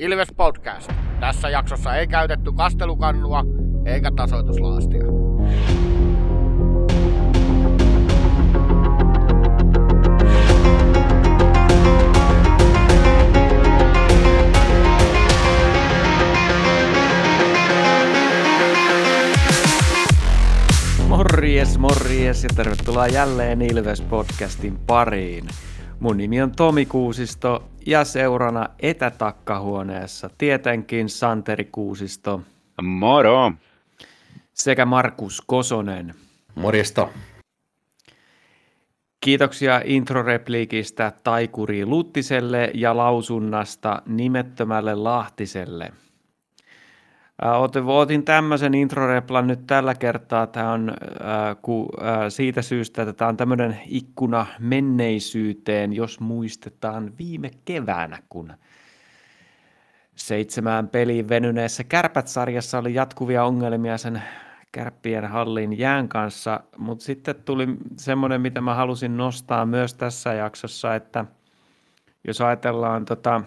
Ilves Podcast. Tässä jaksossa ei käytetty kastelukannua eikä tasoituslaastia. Morjes, morjes ja tervetuloa jälleen Ilves-podcastin pariin. Mun nimi on Tomi Kuusisto ja seurana etätakkahuoneessa tietenkin Santeri Kuusisto Moro! sekä Markus Kosonen. Morjesta. Kiitoksia introrepliikistä Taikuri Luttiselle ja lausunnasta nimettömälle Lahtiselle. Otin, tämmöisen introreplan nyt tällä kertaa. Tämä on ää, ku, ää, siitä syystä, että tämä on tämmöinen ikkuna menneisyyteen, jos muistetaan viime keväänä, kun seitsemään peliin venyneessä Kärpät-sarjassa oli jatkuvia ongelmia sen kärppien hallin jään kanssa, mutta sitten tuli semmoinen, mitä mä halusin nostaa myös tässä jaksossa, että jos ajatellaan tota,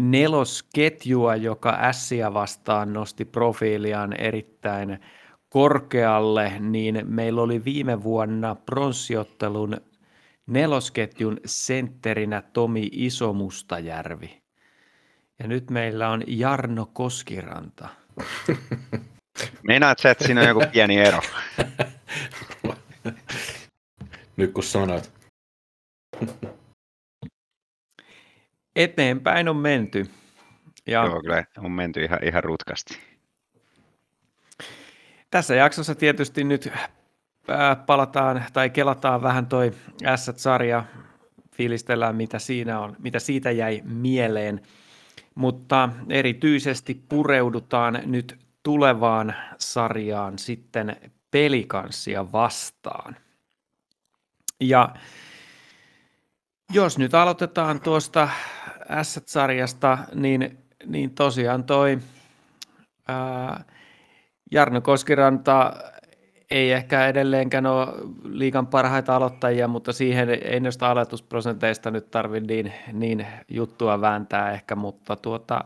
nelosketjua, joka Ässiä vastaan nosti profiiliaan erittäin korkealle, niin meillä oli viime vuonna pronssiottelun nelosketjun sentterinä Tomi Isomustajärvi. Ja nyt meillä on Jarno Koskiranta. Meinaat sä, että siinä on joku pieni ero? Nyt kun sanoit. Eteenpäin on menty. Ja Joo, kyllä on menty ihan, ihan rutkasti. Tässä jaksossa tietysti nyt ää, palataan tai kelataan vähän toi S-sarja, fiilistellään mitä siinä on, mitä siitä jäi mieleen, mutta erityisesti pureudutaan nyt tulevaan sarjaan sitten pelikanssia vastaan. Ja jos nyt aloitetaan tuosta S-sarjasta, niin, niin tosiaan toi ää, Jarno Koskiranta ei ehkä edelleenkään ole liikan parhaita aloittajia, mutta siihen ei noista aloitusprosenteista nyt tarvitse niin, niin juttua vääntää ehkä, mutta tuota,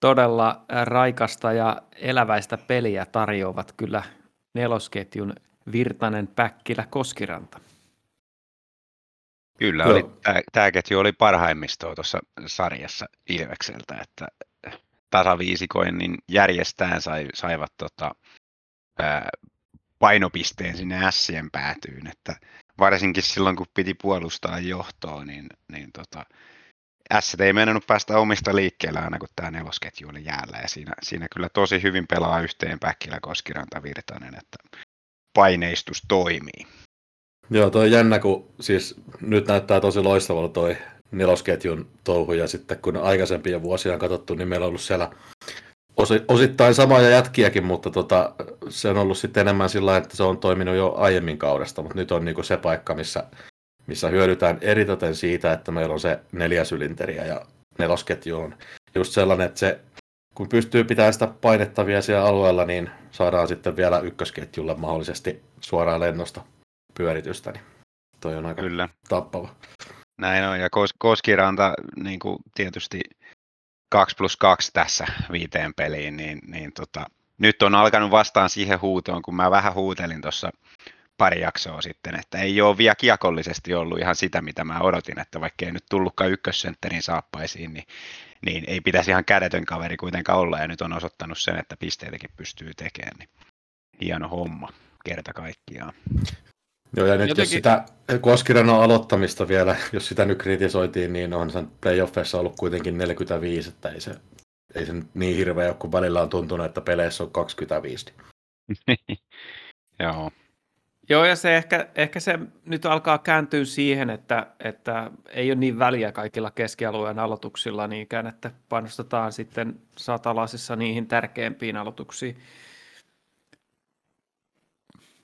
todella raikasta ja eläväistä peliä tarjoavat kyllä nelosketjun Virtanen, Päkkilä, Koskiranta. Kyllä, Joo. oli, tämä ketju oli parhaimmistoa tuossa sarjassa Ilvekseltä, että tasaviisikoin niin järjestään sai, saivat tota, ää, painopisteen sinne ässien päätyyn, että varsinkin silloin kun piti puolustaa johtoa, niin, niin tota, Ässät ei meinannut päästä omista liikkeelle aina kun tämä nelosketju oli jäällä ja siinä, siinä kyllä tosi hyvin pelaa yhteen Päkkilä Koskiranta Virtanen, että paineistus toimii. Joo, toi on jännä, kun siis nyt näyttää tosi loistavalta toi nelosketjun touhu, ja sitten kun aikaisempia vuosia on katsottu, niin meillä on ollut siellä osi, osittain samoja jätkiäkin, mutta tota, se on ollut sitten enemmän sillä että se on toiminut jo aiemmin kaudesta, mutta nyt on niinku se paikka, missä, missä hyödytään eritoten siitä, että meillä on se neljäsylinteriä ja nelosketju on just sellainen, että se kun pystyy pitämään sitä painettavia siellä alueella, niin saadaan sitten vielä ykkösketjulle mahdollisesti suoraan lennosta pyöritystä, niin toi on aika Kyllä. tappava. Näin on, ja Kos- Koskiranta niin kuin tietysti 2 plus 2 tässä viiteen peliin, niin, niin tota, nyt on alkanut vastaan siihen huutoon, kun mä vähän huutelin tuossa pari jaksoa sitten, että ei ole vielä kiekollisesti ollut ihan sitä, mitä mä odotin, että vaikka ei nyt tullutkaan ykkössentterin saappaisiin, niin, niin ei pitäisi ihan kädetön kaveri kuitenkaan olla, ja nyt on osoittanut sen, että pisteitäkin pystyy tekemään, niin hieno homma kerta kaikkiaan. Joo, ja nyt Jotenkin- jos sitä Koskirannon aloittamista vielä, jos sitä nyt kritisoitiin, niin on sen playoffeissa ollut kuitenkin 45, että ei se, ei se niin hirveä ole, kun välillä on tuntunut, että peleissä on 25. Joo, Joo, ja se ehkä, ehkä se nyt alkaa kääntyä siihen, että, että ei ole niin väliä kaikilla keskialueen aloituksilla niinkään, että panostetaan sitten satalasissa niihin tärkeimpiin aloituksiin.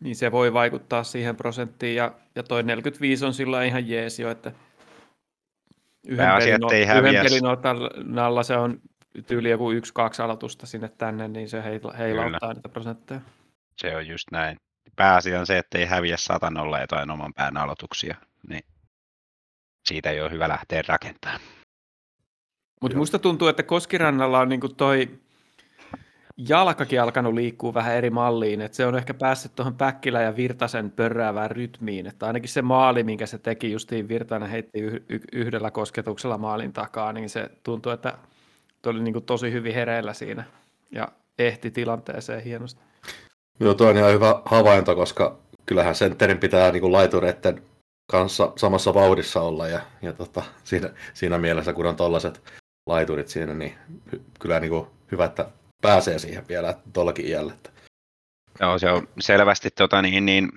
Niin se voi vaikuttaa siihen prosenttiin, ja, ja toi 45 on sillä ihan jees jo, että yhden pelin, ettei yhden pelin otannalla se on tyyli joku yksi-kaksi aloitusta sinne tänne, niin se heila- heilauttaa niitä prosentteja. se on just näin. Pääasia on se, että ei häviä satanolla jotain oman pään aloituksia, niin siitä ei ole hyvä lähteä rakentamaan. Mutta musta tuntuu, että Koskirannalla on niinku toi jalkakin alkanut liikkua vähän eri malliin, että se on ehkä päässyt tuohon Päkkilän ja Virtasen pörräävään rytmiin, että ainakin se maali, minkä se teki, justiin Virtanen heitti yhdellä kosketuksella maalin takaa, niin se tuntuu, että toi oli niinku tosi hyvin hereillä siinä ja ehti tilanteeseen hienosti. Joo, toi on ihan hyvä havainto, koska kyllähän sentterin pitää niin laitureiden kanssa samassa vauhdissa olla ja, ja tota, siinä, siinä, mielessä, kun on tollaiset laiturit siinä, niin kyllä niin kuin hyvä, että pääsee siihen vielä tuollakin iällä. Joo, se on selvästi tota, niin, niin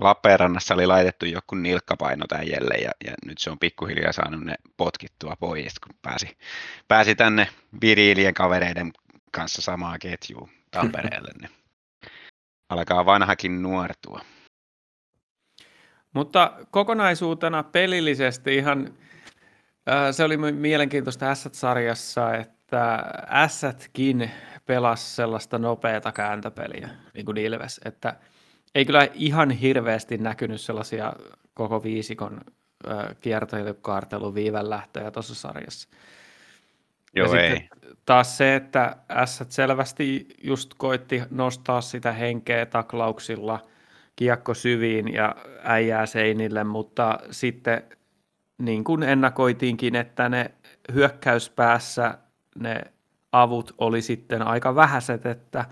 Lappeenrannassa oli laitettu joku nilkkapaino täijälle ja, ja, nyt se on pikkuhiljaa saanut ne potkittua pois, kun pääsi, pääsi tänne viriilien kavereiden kanssa samaa ketjuun Tampereelle. niin alkaa vanhakin nuortua. Mutta kokonaisuutena pelillisesti ihan äh, se oli mielenkiintoista Asset-sarjassa, että Assetkin pelasi sellaista nopeata kääntöpeliä, niin kuin Ilves, että ei kyllä ihan hirveästi näkynyt sellaisia koko viisikon kiertoilukaartelun viivän lähtöjä tuossa sarjassa. Joo, ja ei. taas se, että S selvästi just koitti nostaa sitä henkeä taklauksilla, kiekko syviin ja äijää seinille, mutta sitten niin kuin ennakoitiinkin, että ne hyökkäyspäässä ne avut oli sitten aika vähäiset, että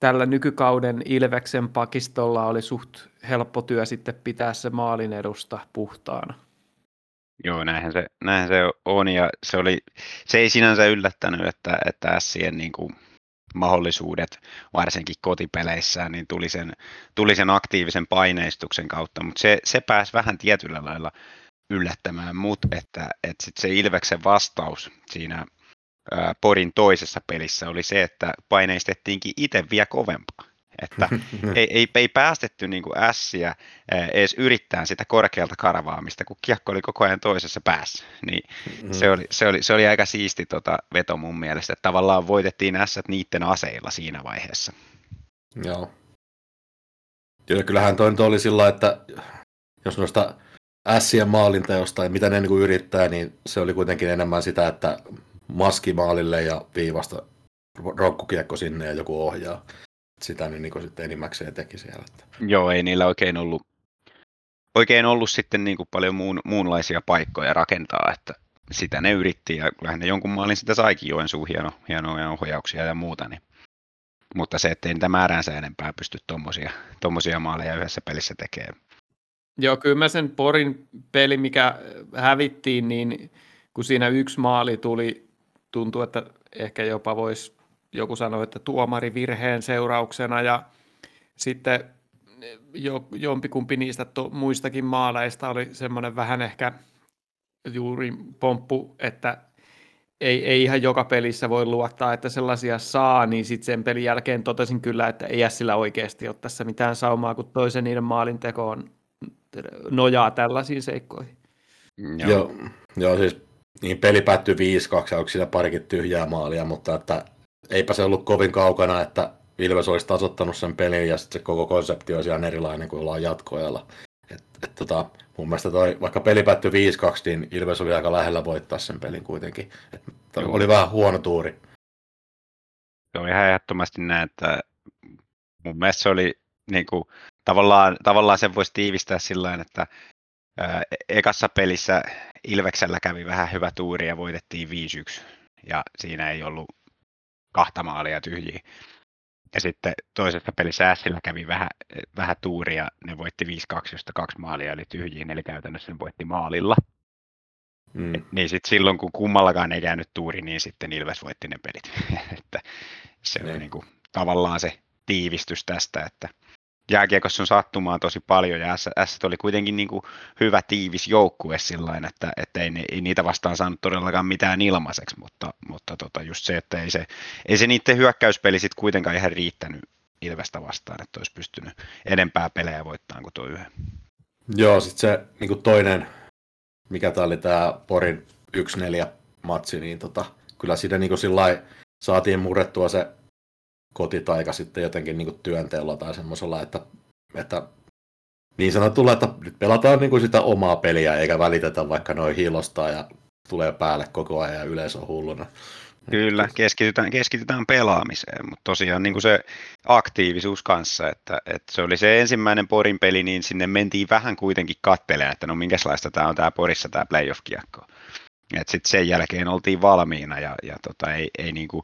tällä nykykauden Ilveksen pakistolla oli suht helppo työ sitten pitää se maalin edusta puhtaana. Joo, näinhän se, näinhän se on ja se, oli, se ei sinänsä yllättänyt, että, että Sien niin kuin mahdollisuudet, varsinkin kotipeleissä, niin tuli sen, tuli sen aktiivisen paineistuksen kautta, mutta se, se pääsi vähän tietyllä lailla yllättämään mut, että, että sit se Ilveksen vastaus siinä Porin toisessa pelissä oli se, että paineistettiinkin itse vielä kovempaa. Että ei, ei, ei päästetty niin kuin ässiä edes yrittää sitä korkealta karvaamista, kun kiekko oli koko ajan toisessa päässä. Niin Mm. se, oli, se, oli, se oli aika siisti tota veto mun mielestä, että tavallaan voitettiin ässät niiden aseilla siinä vaiheessa. Joo. Kyllä, kyllähän toi nyt oli sillä, että jos noista ässien maalinteosta ja mitä ne niin yrittää, niin se oli kuitenkin enemmän sitä, että maski maalille ja viivasta rokkukiekko sinne ja joku ohjaa. Sitä ne niin sitten enimmäkseen teki siellä. Että. Joo, ei niillä oikein ollut, oikein ollut sitten niin kuin paljon muun, muunlaisia paikkoja rakentaa, että sitä ne yritti ja kyllähän ne jonkun maalin sitä saikin Joensuun hieno, hienoja ohjauksia ja muuta. Niin. Mutta se, ettei niitä määränsä enempää pysty tommosia, tommosia maaleja yhdessä pelissä tekemään. Joo, kyllä mä sen Porin peli, mikä hävittiin, niin kun siinä yksi maali tuli, tuntuu, että ehkä jopa voisi joku sanoa, että tuomari virheen seurauksena ja sitten jo, jompikumpi niistä to, muistakin maaleista oli semmoinen vähän ehkä juuri pomppu, että ei, ei ihan joka pelissä voi luottaa, että sellaisia saa, niin sitten sen pelin jälkeen totesin kyllä, että ei sillä oikeasti ole tässä mitään saumaa, kun toisen niiden maalin tekoon nojaa tällaisiin seikkoihin. Joo, joo, joo siis niin peli päättyi 5-2 ja onko siinä parikin tyhjää maalia, mutta että eipä se ollut kovin kaukana, että Ilves olisi tasottanut sen pelin ja sitten se koko konsepti olisi ihan erilainen kuin ollaan jatkoajalla. Et, et, tota, mun mielestä toi, vaikka peli päättyi 5-2, niin Ilves oli aika lähellä voittaa sen pelin kuitenkin. Et, oli vähän huono tuuri. Se on ihan ehdottomasti näin, että mun mielestä se oli niin kuin, tavallaan, tavallaan sen voisi tiivistää sillä että ää, ekassa pelissä Ilveksellä kävi vähän hyvä tuuri ja voitettiin 5-1 ja siinä ei ollut kahta maalia tyhjiä. Ja sitten toisessa pelissä Ässillä kävi vähän, vähän tuuria, ne voitti 5-2, josta kaksi maalia oli tyhjiä, eli käytännössä ne voitti maalilla. Mm. Niin sitten silloin, kun kummallakaan ei käynyt tuuri, niin sitten Ilves voitti ne pelit. että se on niin kuin, tavallaan se tiivistys tästä, että jääkiekossa on sattumaan tosi paljon ja S oli kuitenkin niin kuin hyvä tiivis joukkue sillä että, että ei, ei, niitä vastaan saanut todellakaan mitään ilmaiseksi, mutta, mutta tota just se, että ei se, ei se niiden hyökkäyspeli sitten kuitenkaan ihan riittänyt Ilvestä vastaan, että olisi pystynyt enempää pelejä voittamaan kuin tuo yhden. Joo, sitten se niin kuin toinen, mikä tämä oli tämä Porin 1-4 matsi, niin tota, kyllä siinä niin kuin saatiin murrettua se kotitaika sitten jotenkin niin kuin työnteolla tai semmoisella, että, että niin sanotulla, että nyt pelataan niin kuin sitä omaa peliä eikä välitetä vaikka noin hiilostaa ja tulee päälle koko ajan ja yleisö hulluna. Kyllä, keskitytään, keskitytään pelaamiseen, mutta tosiaan niin kuin se aktiivisuus kanssa, että, että se oli se ensimmäinen Porin peli, niin sinne mentiin vähän kuitenkin kattelemaan, että no minkälaista tämä on tämä Porissa tämä playoff-kiekko. Sitten sen jälkeen oltiin valmiina ja, ja tota, ei, ei niin kuin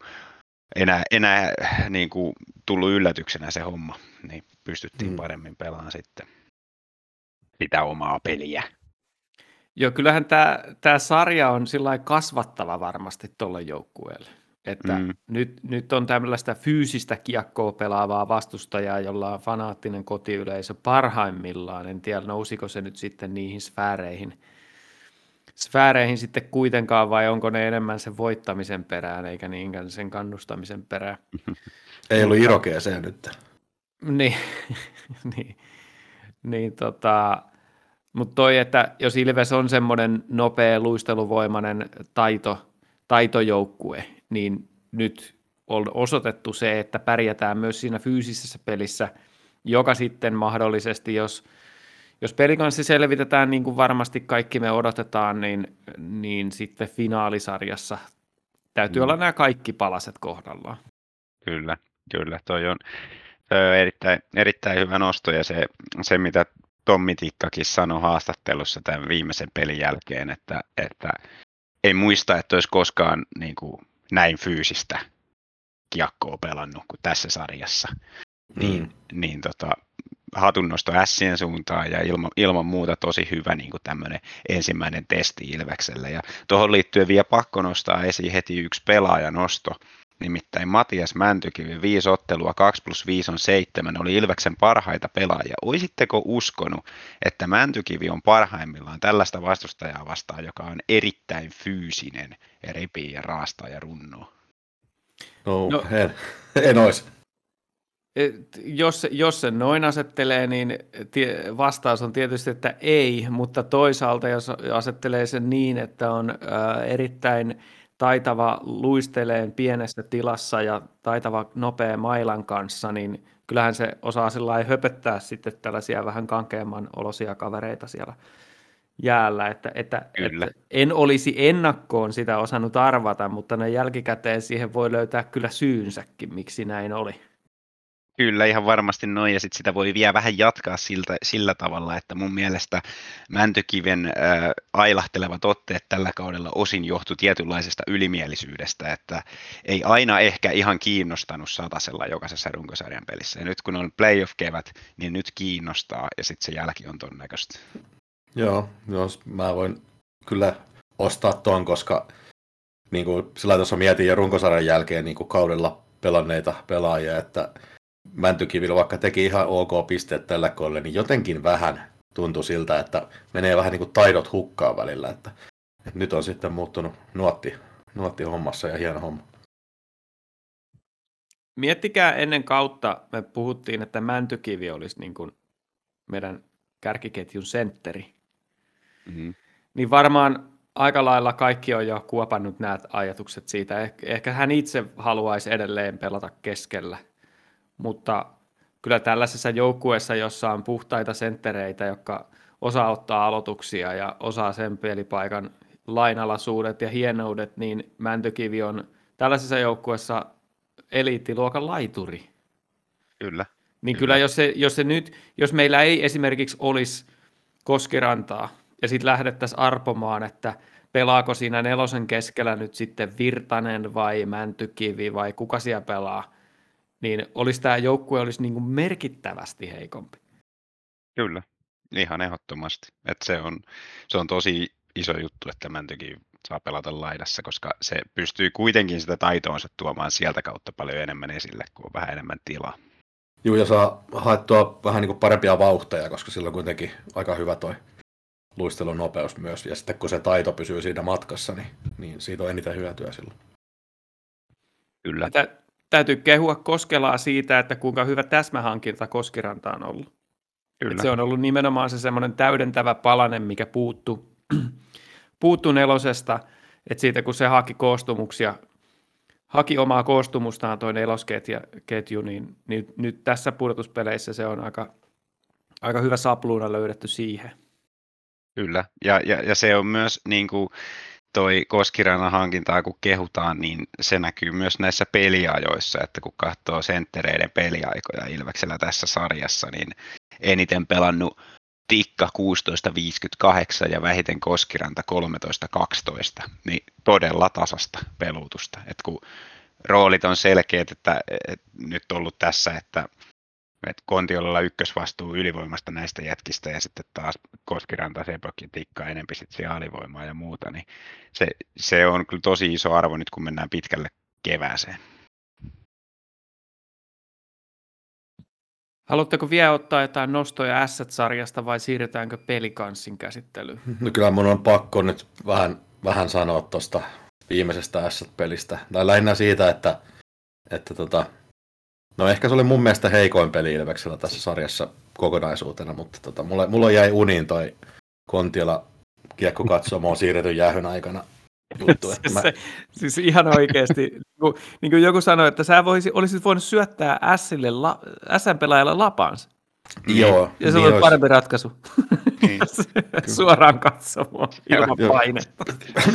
enää, enää niin kuin tullut yllätyksenä se homma, niin pystyttiin mm. paremmin pelaamaan sitten sitä omaa peliä. Joo, kyllähän tämä, tämä sarja on sillä kasvattava varmasti tuolle joukkueelle. Että mm. nyt, nyt on tämmöistä fyysistä kiekkoa pelaavaa vastustajaa, jolla on fanaattinen kotiyleisö parhaimmillaan. En tiedä, nousiko se nyt sitten niihin sfääreihin, sfääreihin sitten kuitenkaan, vai onko ne enemmän sen voittamisen perään, eikä niinkään sen kannustamisen perään. Ei ollut irokeeseen nyt. Niin, niin, niin tota, mutta toi, että jos Ilves on semmoinen nopea, luisteluvoimainen taito, taitojoukkue, niin nyt on osoitettu se, että pärjätään myös siinä fyysisessä pelissä, joka sitten mahdollisesti, jos, jos pelikanssi selvitetään niin kuin varmasti kaikki me odotetaan, niin, niin sitten finaalisarjassa täytyy mm. olla nämä kaikki palaset kohdallaan. Kyllä, kyllä. Toi on, toi on erittäin, erittäin hyvä nosto ja se, se mitä Tommi Tikkakin sanoi haastattelussa tämän viimeisen pelin jälkeen, että, että ei muista, että olisi koskaan niin kuin, näin fyysistä kiekkoa pelannut kuin tässä sarjassa. Mm. Niin, niin tota, hatunnosto Sien suuntaan ja ilman, ilman muuta tosi hyvä niin kuin tämmöinen ensimmäinen testi Ilvekselle. Ja tuohon liittyen vielä pakko nostaa esiin heti yksi pelaajanosto, Nimittäin Matias Mäntykivi, viisi ottelua, 2 plus 5 on 7, oli Ilveksen parhaita pelaajia. Oisitteko uskonut, että Mäntykivi on parhaimmillaan tällaista vastustajaa vastaan, joka on erittäin fyysinen ja repii ja raastaa ja runnoo? No, no en, en olisi. Jos, jos se noin asettelee, niin vastaus on tietysti, että ei, mutta toisaalta jos asettelee sen niin, että on erittäin taitava luisteleen pienessä tilassa ja taitava nopea mailan kanssa, niin kyllähän se osaa sillä höpöttää sitten tällaisia vähän kankeamman olosia kavereita siellä jäällä, että, että, että en olisi ennakkoon sitä osannut arvata, mutta ne jälkikäteen siihen voi löytää kyllä syynsäkin, miksi näin oli. Kyllä, ihan varmasti noin, ja sitten sitä voi vielä vähän jatkaa siltä, sillä tavalla, että mun mielestä Mäntykiven äh, ailahtelevat otteet tällä kaudella osin johtu tietynlaisesta ylimielisyydestä, että ei aina ehkä ihan kiinnostanut satasella jokaisessa runkosarjan pelissä. Ja nyt kun on playoff-kevät, niin nyt kiinnostaa, ja sitten se jälki on ton näköistä. Joo, jos mä voin kyllä ostaa ton, koska niin kuin, sillä tuossa mietin jo runkosarjan jälkeen niin kuin kaudella pelanneita pelaajia, että Mäntykivillä vaikka teki ihan ok pisteet tällä kolle, niin jotenkin vähän tuntui siltä, että menee vähän niin kuin taidot hukkaan välillä. Että, että nyt on sitten muuttunut nuotti, nuotti hommassa ja hieno homma. Miettikää ennen kautta, me puhuttiin, että Mäntykivi olisi niin kuin meidän kärkiketjun sentteri. Mm-hmm. Niin varmaan aika lailla kaikki on jo kuopannut nämä ajatukset siitä. Eh- ehkä hän itse haluaisi edelleen pelata keskellä – mutta kyllä tällaisessa joukkueessa, jossa on puhtaita senttereitä, jotka osaa ottaa aloituksia ja osaa sen pelipaikan lainalaisuudet ja hienoudet, niin Mäntykivi on tällaisessa joukkueessa eliittiluokan laituri. Kyllä. Niin kyllä, kyllä jos, se, jos, se nyt, jos meillä ei esimerkiksi olisi Koskirantaa ja sitten lähdettäisiin arpomaan, että pelaako siinä nelosen keskellä nyt sitten Virtanen vai Mäntykivi vai kuka siellä pelaa, niin olisi tämä joukkue olisi niin kuin merkittävästi heikompi. Kyllä, ihan ehdottomasti. Et se, on, se on tosi iso juttu, että Mäntykin saa pelata laidassa, koska se pystyy kuitenkin sitä taitoonsa tuomaan sieltä kautta paljon enemmän esille, kun on vähän enemmän tilaa. Joo, ja saa haettua vähän niin kuin parempia vauhteja, koska sillä on kuitenkin aika hyvä toi luistelun nopeus myös. Ja sitten kun se taito pysyy siinä matkassa, niin, niin siitä on eniten hyötyä silloin. Kyllä täytyy kehua Koskelaa siitä, että kuinka hyvä täsmähankinta Koskiranta on ollut. Kyllä. se on ollut nimenomaan se semmoinen täydentävä palanen, mikä puuttu, puuttu nelosesta, että siitä kun se haki koostumuksia, haki omaa koostumustaan toi nelosketju, niin, niin nyt tässä pudotuspeleissä se on aika, aika hyvä sapluuna löydetty siihen. Kyllä, ja, ja, ja se on myös niin kuin, toi Koskirannan hankintaa kun kehutaan, niin se näkyy myös näissä peliajoissa, että kun katsoo senttereiden peliaikoja Ilveksellä tässä sarjassa, niin eniten pelannut Tikka 16.58 ja vähiten Koskiranta 13.12, niin todella tasasta pelutusta. Et kun roolit on selkeät, että, että nyt ollut tässä, että, että Kontiolalla ykkösvastuu ylivoimasta näistä jätkistä ja sitten taas Koskiranta, Sebok ja Tikka enempi sitten siellä alivoimaa ja muuta, niin se, se on kyllä tosi iso arvo nyt kun mennään pitkälle kevääseen. Haluatteko vielä ottaa jotain nostoja Asset-sarjasta vai siirretäänkö pelikanssin käsittelyyn? No kyllä mun on pakko nyt vähän, vähän sanoa tuosta viimeisestä Asset-pelistä. Tai lähinnä siitä, että, että tota, no ehkä se oli mun mielestä heikoin peli Ilveksellä tässä sarjassa kokonaisuutena, mutta tota, mulle, mulla jäi uniin toi Kontiola kiekko katsomaan siirretyn jäähyn aikana juttu. Että mä, se, siis ihan oikeasti, niin kuin, niin kuin joku sanoi, että sä voisi, olisit voinut syöttää Sille, la, S-pelaajalle lapansa. Joo, Ja se niin on olisi. parempi ratkaisu. Niin. Suoraan katsomaan ilman Joo. painetta.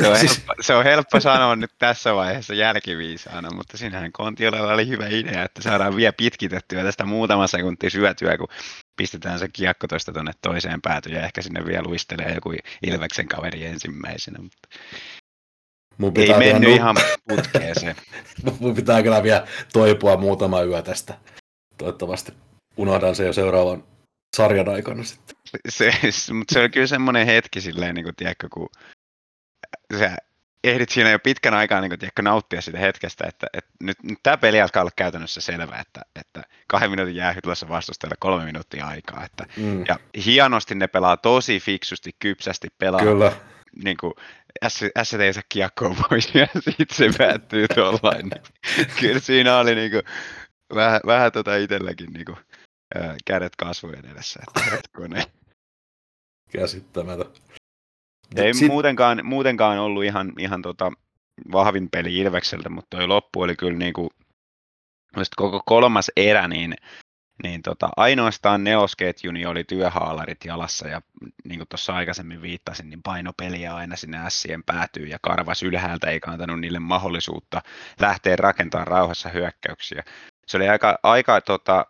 Se on, Siis- helppo, se on helppo sanoa nyt tässä vaiheessa jälkiviisaana, mutta siinähän Kontiolalla oli hyvä idea, että saadaan vielä pitkitettyä tästä muutama sekunti syötyä, kun pistetään se kiekko tuosta tuonne toiseen päätyyn ja ehkä sinne vielä luistelee joku Ilveksen kaveri ensimmäisenä, mutta mun ei pitää vielä mennyt nu- ihan putkeen se. Mun pitää kyllä vielä toipua muutama yö tästä. Toivottavasti unohdan se jo seuraavan sarjan aikana sitten. se, se, mutta se oli kyllä semmoinen hetki silleen, niin kuin, tiedätkö, kun sä ehdit siinä jo pitkän aikaa niin kuin, tiedätkö, nauttia sitä hetkestä, että, että nyt, nyt tämä peli alkaa olla käytännössä selvä, että, että kahden minuutin jäähytlössä vastustajalle kolme minuuttia aikaa. Että, Mm. ja hienosti ne pelaa tosi fiksusti, kypsästi pelaa. Kyllä. Niin kuin, S, ei saa kiekkoa pois ja sitten se päättyy tuollain. Kyllä siinä oli niin kuin, vähän, vähän tota itselläkin niin kuin, kädet kasvojen edessä. Että. Käsittämätön. Ei Sit- muutenkaan, muutenkaan ollut ihan, ihan tota vahvin peli Ilvekseltä, mutta toi loppu oli kyllä niinku, just koko kolmas erä, niin, niin tota, ainoastaan nelosketjuni oli työhaalarit jalassa ja niin kuin tuossa aikaisemmin viittasin, niin painopeliä aina sinne ässien päätyy ja karvas ylhäältä eikä antanut niille mahdollisuutta lähteä rakentamaan rauhassa hyökkäyksiä. Se oli aika, aika tota,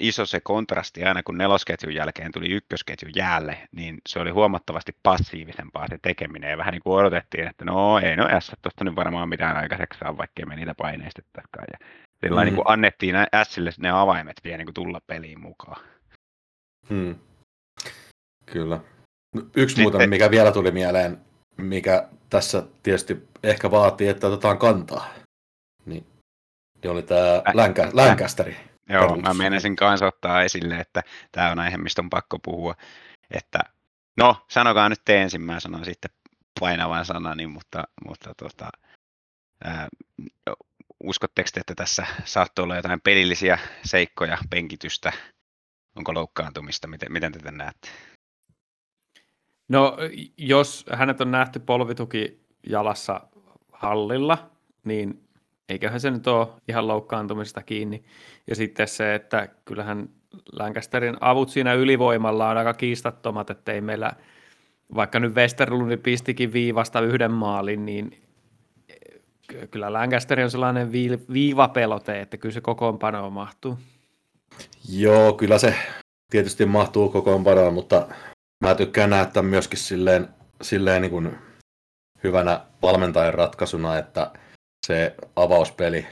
iso se kontrasti aina, kun nelosketjun jälkeen tuli ykkösketju jäälle, niin se oli huomattavasti passiivisempaa se tekeminen. Ja vähän niin kuin odotettiin, että no ei no S tuosta nyt varmaan mitään aikaiseksi saa, vaikka me niitä paineistettakaan. Ja sillä Mm. niin kuin annettiin Sille ne avaimet vielä niin kuin tulla peliin mukaan. Hmm. Kyllä. No, Yksi Sitten- muuten, mikä vielä tuli mieleen, mikä tässä tietysti ehkä vaatii, että otetaan kantaa, niin, niin oli tämä länkä, länkästäri. Joo, mä menisin kanssa ottaa esille, että tämä on aihe, mistä on pakko puhua. Että, no, sanokaa nyt te ensin, mä sanon sitten painavan sanani, mutta, mutta tota, ää, uskotteko te, että tässä saattoi olla jotain pelillisiä seikkoja, penkitystä, onko loukkaantumista, miten, miten te tämän näette? No, jos hänet on nähty polvituki jalassa hallilla, niin eiköhän se nyt ole ihan loukkaantumista kiinni. Ja sitten se, että kyllähän Lancasterin avut siinä ylivoimalla on aika kiistattomat, että ei meillä, vaikka nyt Westerlundi pistikin viivasta yhden maalin, niin ky- kyllä Lancaster on sellainen vii- viivapelote, että kyllä se kokoonpanoon mahtuu. Joo, kyllä se tietysti mahtuu kokoonpanoon, mutta mä tykkään nähdä tämän myöskin silleen, silleen niin kuin hyvänä valmentajan ratkaisuna, että se avauspeli,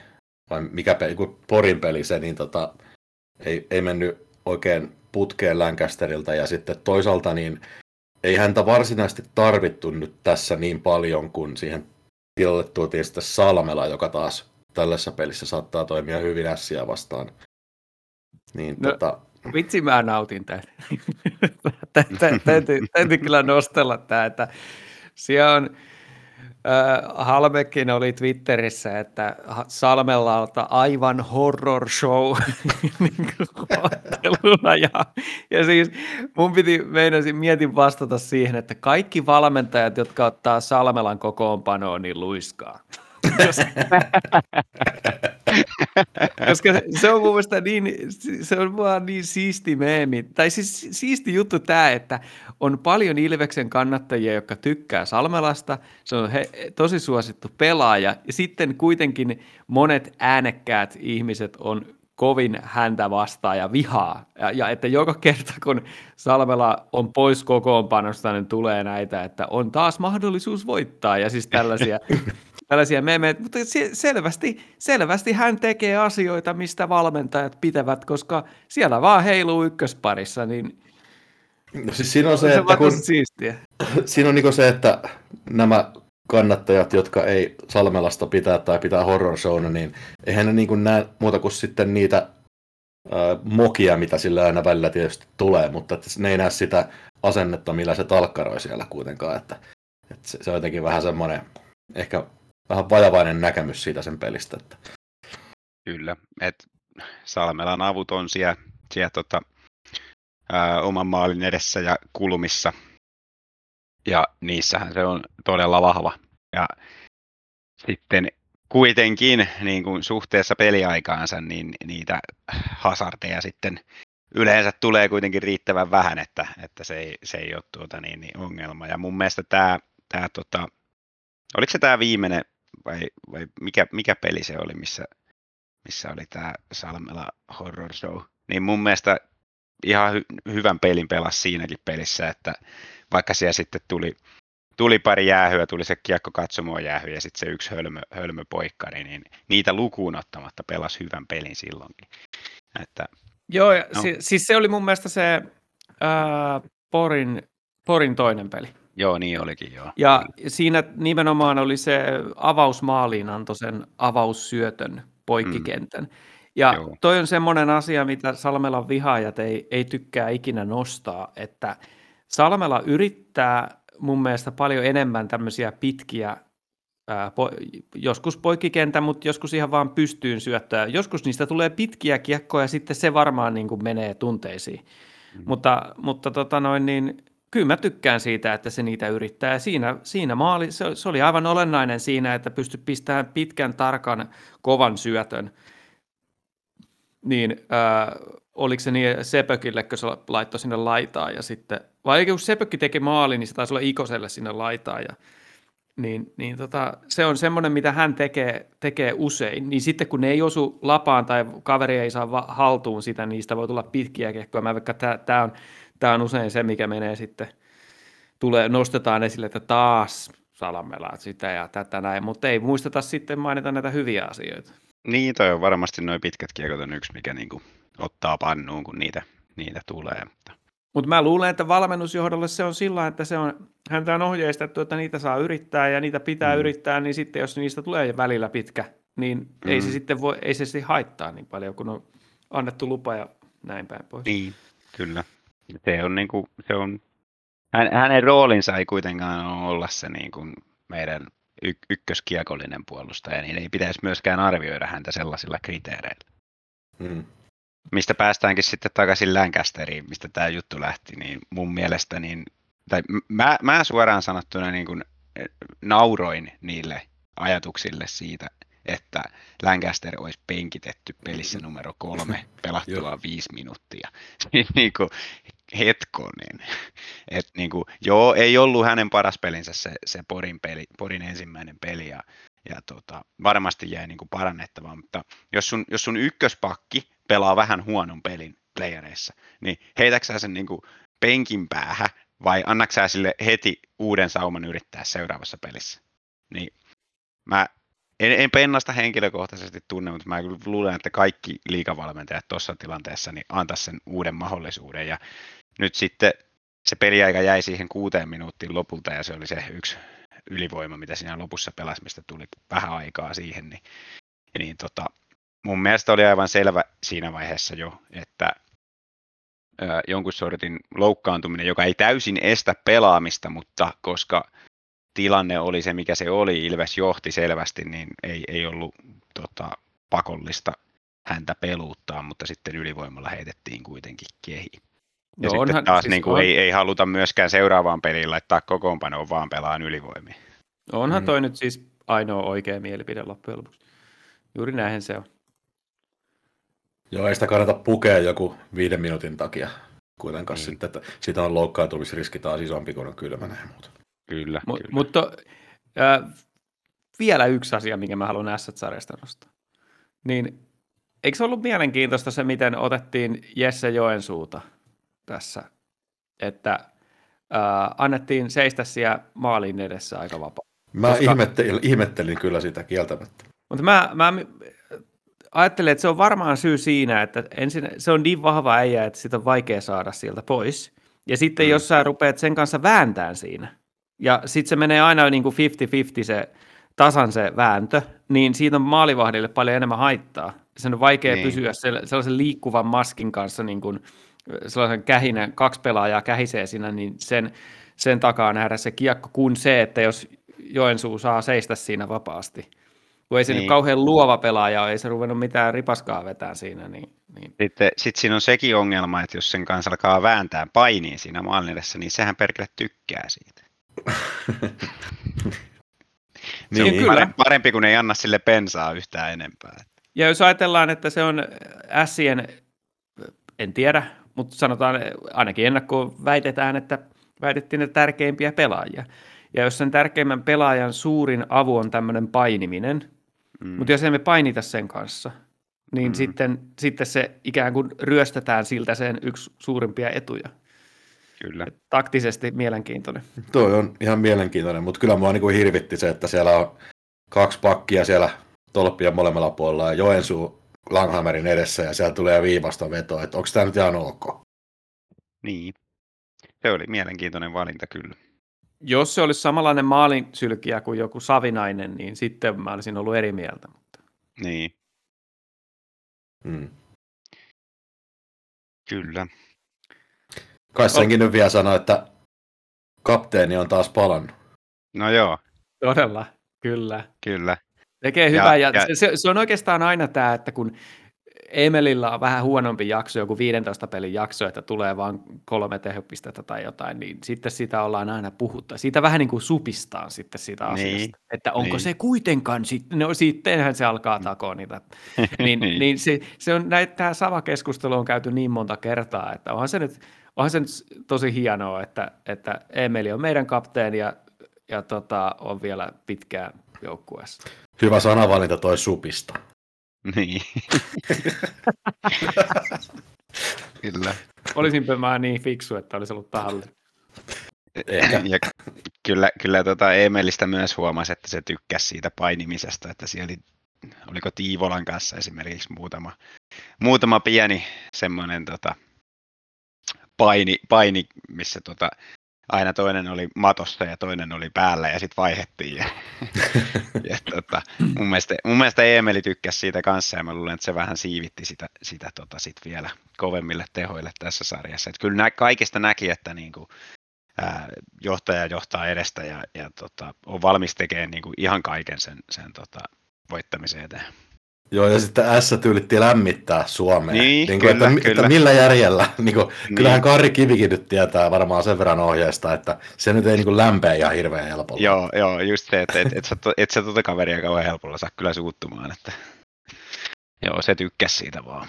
vai mikä peli, kun Porin peli se, niin tota, ei, ei mennyt oikein putkeen Lancasterilta, ja sitten toisaalta niin ei häntä varsinaisesti tarvittu nyt tässä niin paljon, kun siihen tilalle tuotiin sitten Salmela, joka taas tällaisessa pelissä saattaa toimia hyvin ässiä vastaan. Niin, No, tota, Vitsi, mä nautin tätä. Tä- tä- täytyy, täytyy kyllä nostella tämä, että siellä on, äh, Halmekin oli Twitterissä, että Salmelalta aivan horror show niin ja, ja siis mun piti, meinasin, mietin vastata siihen, että kaikki valmentajat, jotka ottaa Salmelan kokoonpanoon, niin luiskaa. Koska se on mun mielestä niin, se on vaan niin siisti meemi, tai siis siisti juttu tämä, että on paljon Ilveksen kannattajia, jotka tykkää Salmelasta, se on he, tosi suosittu pelaaja, ja sitten kuitenkin monet äänekkäät ihmiset on kovin häntä vastaan ja vihaa, ja, ja että joka kerta kun Salmela on pois kokoonpanosta, niin tulee näitä, että on taas mahdollisuus voittaa, ja siis tällaisia tällaisia meemejä, mutta se- selvästi, selvästi hän tekee asioita, mistä valmentajat pitävät, koska siellä vaan heiluu ykkösparissa, niin No siis siinä on se, se, että kun, siistiä. siinä on niinku se, että nämä kannattajat, jotka ei Salmelasta pitää tai pitää horror showna, niin eihän ne niinku näe muuta kuin sitten niitä äh, mokia, mitä sillä aina välillä tietysti tulee, mutta että ne ei näe sitä asennetta, millä se talkkaroi siellä kuitenkaan, että, että se, se on jotenkin vähän semmoinen, ehkä vähän vajavainen näkemys siitä sen pelistä, että Kyllä, että Salmelan avut on siellä, siellä tota, ää, oman maalin edessä ja kulmissa. Ja niissähän se on todella vahva. Ja sitten kuitenkin niin kuin suhteessa peliaikaansa, niin niitä hasardeja sitten yleensä tulee kuitenkin riittävän vähän, että, että se, ei, se ei ole tuota niin, niin ongelma. Ja mun mielestä tämä, tämä tota, oliko se tämä viimeinen vai, vai mikä, mikä peli se oli, missä, missä oli tämä Salmela Horror Show, niin mun mielestä ihan hy- hyvän pelin pelasi siinäkin pelissä, että vaikka siellä sitten tuli, tuli pari jäähyä, tuli se kiekko katsomoon jäähy ja sitten se yksi hölmö, hölmö poikkari, niin niitä lukuun ottamatta pelasi hyvän pelin silloinkin. Että, Joo, no. si- siis se oli mun mielestä se ää, Porin, Porin toinen peli. Joo, niin olikin joo. Ja siinä nimenomaan oli se avausmaaliin antoi sen avaussyötön poikkikentän. Ja Joo. toi on semmoinen asia, mitä Salmelan vihaajat ei, ei tykkää ikinä nostaa, että Salmela yrittää mun mielestä paljon enemmän tämmöisiä pitkiä, ää, po, joskus poikkikentän, mutta joskus ihan vaan pystyyn syöttöä. Joskus niistä tulee pitkiä kiekkoja ja sitten se varmaan niin kuin menee tunteisiin. Mm. Mutta, mutta tota noin, niin kyllä mä tykkään siitä, että se niitä yrittää. Siinä, siinä maali, se, se oli aivan olennainen siinä, että pysty pistämään pitkän, tarkan, kovan syötön. Niin äh, oliko se niin Sepökille, kun se laittoi sinne laitaan ja sitten, vai kun Sepökki teki maali, niin se taisi olla Ikoselle sinne laitaan ja niin, niin tota, se on semmoinen, mitä hän tekee, tekee usein. Niin sitten kun ne ei osu lapaan tai kaveri ei saa haltuun sitä, niin niistä voi tulla pitkiä kekkoja. Mä vaikka tämä on, tää on usein se, mikä menee sitten, tulee, nostetaan esille, että taas salamela sitä ja tätä näin, mutta ei muisteta sitten mainita näitä hyviä asioita. Niin, toi on varmasti noin pitkät kiekot on yksi, mikä niinku ottaa pannuun, kun niitä, niitä tulee. Mutta mä luulen, että valmennusjohdolle se on sillä, että se on, häntä on ohjeistettu, että niitä saa yrittää ja niitä pitää Mm. mm. yrittää, niin sitten jos niistä tulee välillä pitkä, niin mm. ei se Mm. sitten voi, ei se sitten haittaa niin paljon, kun on annettu lupa ja näin päin pois. Niin, kyllä. Se on niinku, se on, hän, hänen roolinsa ei kuitenkaan ole olla se niinku meidän y- ykköskiekollinen puolustaja, niin ei pitäisi myöskään arvioida häntä sellaisilla kriteereillä. mm. Mistä päästäänkin sitten takaisin Lancasteriin, mistä tämä juttu lähti, niin mun mielestä, niin, tai mä, mä suoraan sanottuna niin kuin nauroin niille ajatuksille siitä, että Lancaster olisi penkitetty pelissä numero kolme pelattua viisi minuuttia. niin kuin, hetkonen. Et niin kuin, joo, ei ollut hänen paras pelinsä se, se Porin, peli, Porin ensimmäinen peli ja, ja tota, varmasti jäi niin kuin parannettavaa, mutta jos sun, jos sun ykköspakki pelaa vähän huonon pelin playereissa, niin heitäksä sä sen niin kuin penkin päähän vai annaksä sä sille heti uuden sauman yrittää seuraavassa pelissä? Niin mä en, en Pennasta henkilökohtaisesti tunne, mutta mä luulen, että kaikki liikavalmentajat tuossa tilanteessa niin antaa sen uuden mahdollisuuden. Ja nyt sitten se peliaika jäi siihen kuuteen minuuttiin lopulta ja se oli se yksi ylivoima, mitä siinä lopussa pelasi, mistä tuli vähän aikaa siihen. Niin, niin tota, mun mielestä oli aivan selvä siinä vaiheessa jo, että ö, jonkun sortin loukkaantuminen, joka ei täysin estä pelaamista, mutta koska tilanne oli se, mikä se oli, Ilves johti selvästi, niin ei, ei ollut tota, pakollista häntä peluuttaa, mutta sitten ylivoimalla heitettiin kuitenkin kehi. Ja No sitten onhan- taas siis niin kuin, on- ei, ei haluta myöskään seuraavaan peliin laittaa kokoonpanoon, vaan pelaan ylivoimia. Onhan Mm. toi nyt siis ainoa oikea mielipide loppujen lopuksi. Juuri näinhän se on. Joo, ei sitä kannata pukea joku viiden minuutin takia kuitenkaan Niin. sitten, että siitä on loukkaantumisriski taas isompi, kun on kylmänä ja muuta. Kyllä, Mu- kyllä. mutta äh, vielä yksi asia, minkä mä haluan Asset-sarjasta nostaa. Niin, eikö se ollut mielenkiintoista se, miten otettiin Jesse Joensuuta tässä, että äh, annettiin seistä siellä maalin edessä aika vapaa. Mä Koska- ihmettelin, ihmettelin kyllä sitä kieltämättä. Mutta mä, mä ajattelen, että se on varmaan syy siinä, että ensin se on niin vahva äijä, että sitä on vaikea saada sieltä pois. Ja sitten Mm. jos sä rupeat sen kanssa vääntään siinä, ja sitten se menee aina niin kuin 50-50 se tasan se vääntö, niin siitä on maalivahdille paljon enemmän haittaa. Sen on vaikea Niin. pysyä sel- sellaisen liikkuvan maskin kanssa, niin kuin sellaisen kähinä, kaksi pelaajaa kähisee siinä, niin sen, sen takaa nähdä se kiekko, kuin se, että jos Joensuu saa seistä siinä vapaasti. Kun ei se niin. Niin. nyt kauhean luova pelaaja ole, ei se ruvennut mitään ripaskaa vetää siinä. Niin, niin. Sitten sit siinä on sekin ongelma, että jos sen kanssa alkaa vääntää painiin siinä maalin edessä, niin sehän perkele tykkää siitä. Se on Niin, kyllä. parempi, parempi, kun ei anna sille pensaa yhtään enempää. Ja jos ajatellaan, että se on Sien, en tiedä, mutta sanotaan ainakin ennakkoon väitetään, että väitettiin ne tärkeimpiä pelaajia. Ja jos sen tärkeimmän pelaajan suurin avu on tämmöinen painiminen, Mm. mutta jos emme painita sen kanssa, niin Mm. sitten, sitten se ikään kuin ryöstetään siltä sen yksi suurimpia etuja. Kyllä. Taktisesti mielenkiintoinen. Toi on ihan mielenkiintoinen, mutta kyllä mua niinku hirvitti se, että siellä on kaksi pakkia siellä tolppien molemmilla puolella ja Joensuu Langhammerin edessä ja siellä tulee viivasta vetoa, että onko tämä nyt ihan ok? Niin. Se oli mielenkiintoinen valinta kyllä. Jos se olisi samanlainen maalinsylkiä kuin joku Savinainen, niin sitten mä olisin ollut eri mieltä. Mutta Niin, Hmm. kyllä. Kai senkin nyt vielä sanoi, että kapteeni on taas palannut. No joo, todella, kyllä. kyllä. Tekee hyvää, ja, ja- ja... Se, se on oikeastaan aina tämä, että kun Emelillä on vähän huonompi jakso, joku 15 pelin jakso, että tulee vain kolme tehopistettä tai jotain, niin sitten sitä ollaan aina puhuttu. Siitä vähän niin kuin supistaan sitten siitä Niin, asiasta, että onko niin. se kuitenkaan, sit, no sittenhän se alkaa takoa niitä. niin, Niin. niin se, se on näitä, tämä sama keskustelu on käyty niin monta kertaa, että onhan se nyt, onhan se nyt tosi hienoa, että, että Emeli on meidän kapteeni ja, ja tota, on vielä pitkään joukkueessa. Hyvä sanavalinta toi supista. Niin. kyllä. Olisinpä mä niin fiksu, että olisi ollut tahalle. Ehkä. Ja kyllä, kyllä tota Emelistä myös huomasi, että se tykkäsi siitä painimisesta, että siellä oli, oliko Tiivolan kanssa esimerkiksi muutama, muutama pieni semmoinen tota, paini, paini, missä tota, aina toinen oli matossa ja toinen oli päällä ja sitten vaihettiin. Ja, ja tota, mun, mielestä, mun mielestä Emeli tykkäsi siitä kanssa ja mä luulen, että se vähän siivitti sitä, sitä tota sit vielä kovemmille tehoille tässä sarjassa. Et kyllä nä, kaikista näki, että niinku, ää, johtaja johtaa edestä ja, ja tota, on valmis tekemään niinku ihan kaiken sen, sen tota, voittamisen eteen. Joo, ja sitten S yritti lämmittää Suomeen. Niin, kuin, kyllä, että, kyllä. että millä järjellä? Niin kuin, Niin. Kyllähän Karri Kivikin nyt tietää varmaan sen verran ohjeesta, että se nyt ei niin kuin lämpeä ihan hirveän helpolla. Joo, joo, just se, että et, et, sä, et sä tuota kaveria kauhean helpolla saa kyllä suuttumaan. Että... Joo, se tykkäsi siitä vaan.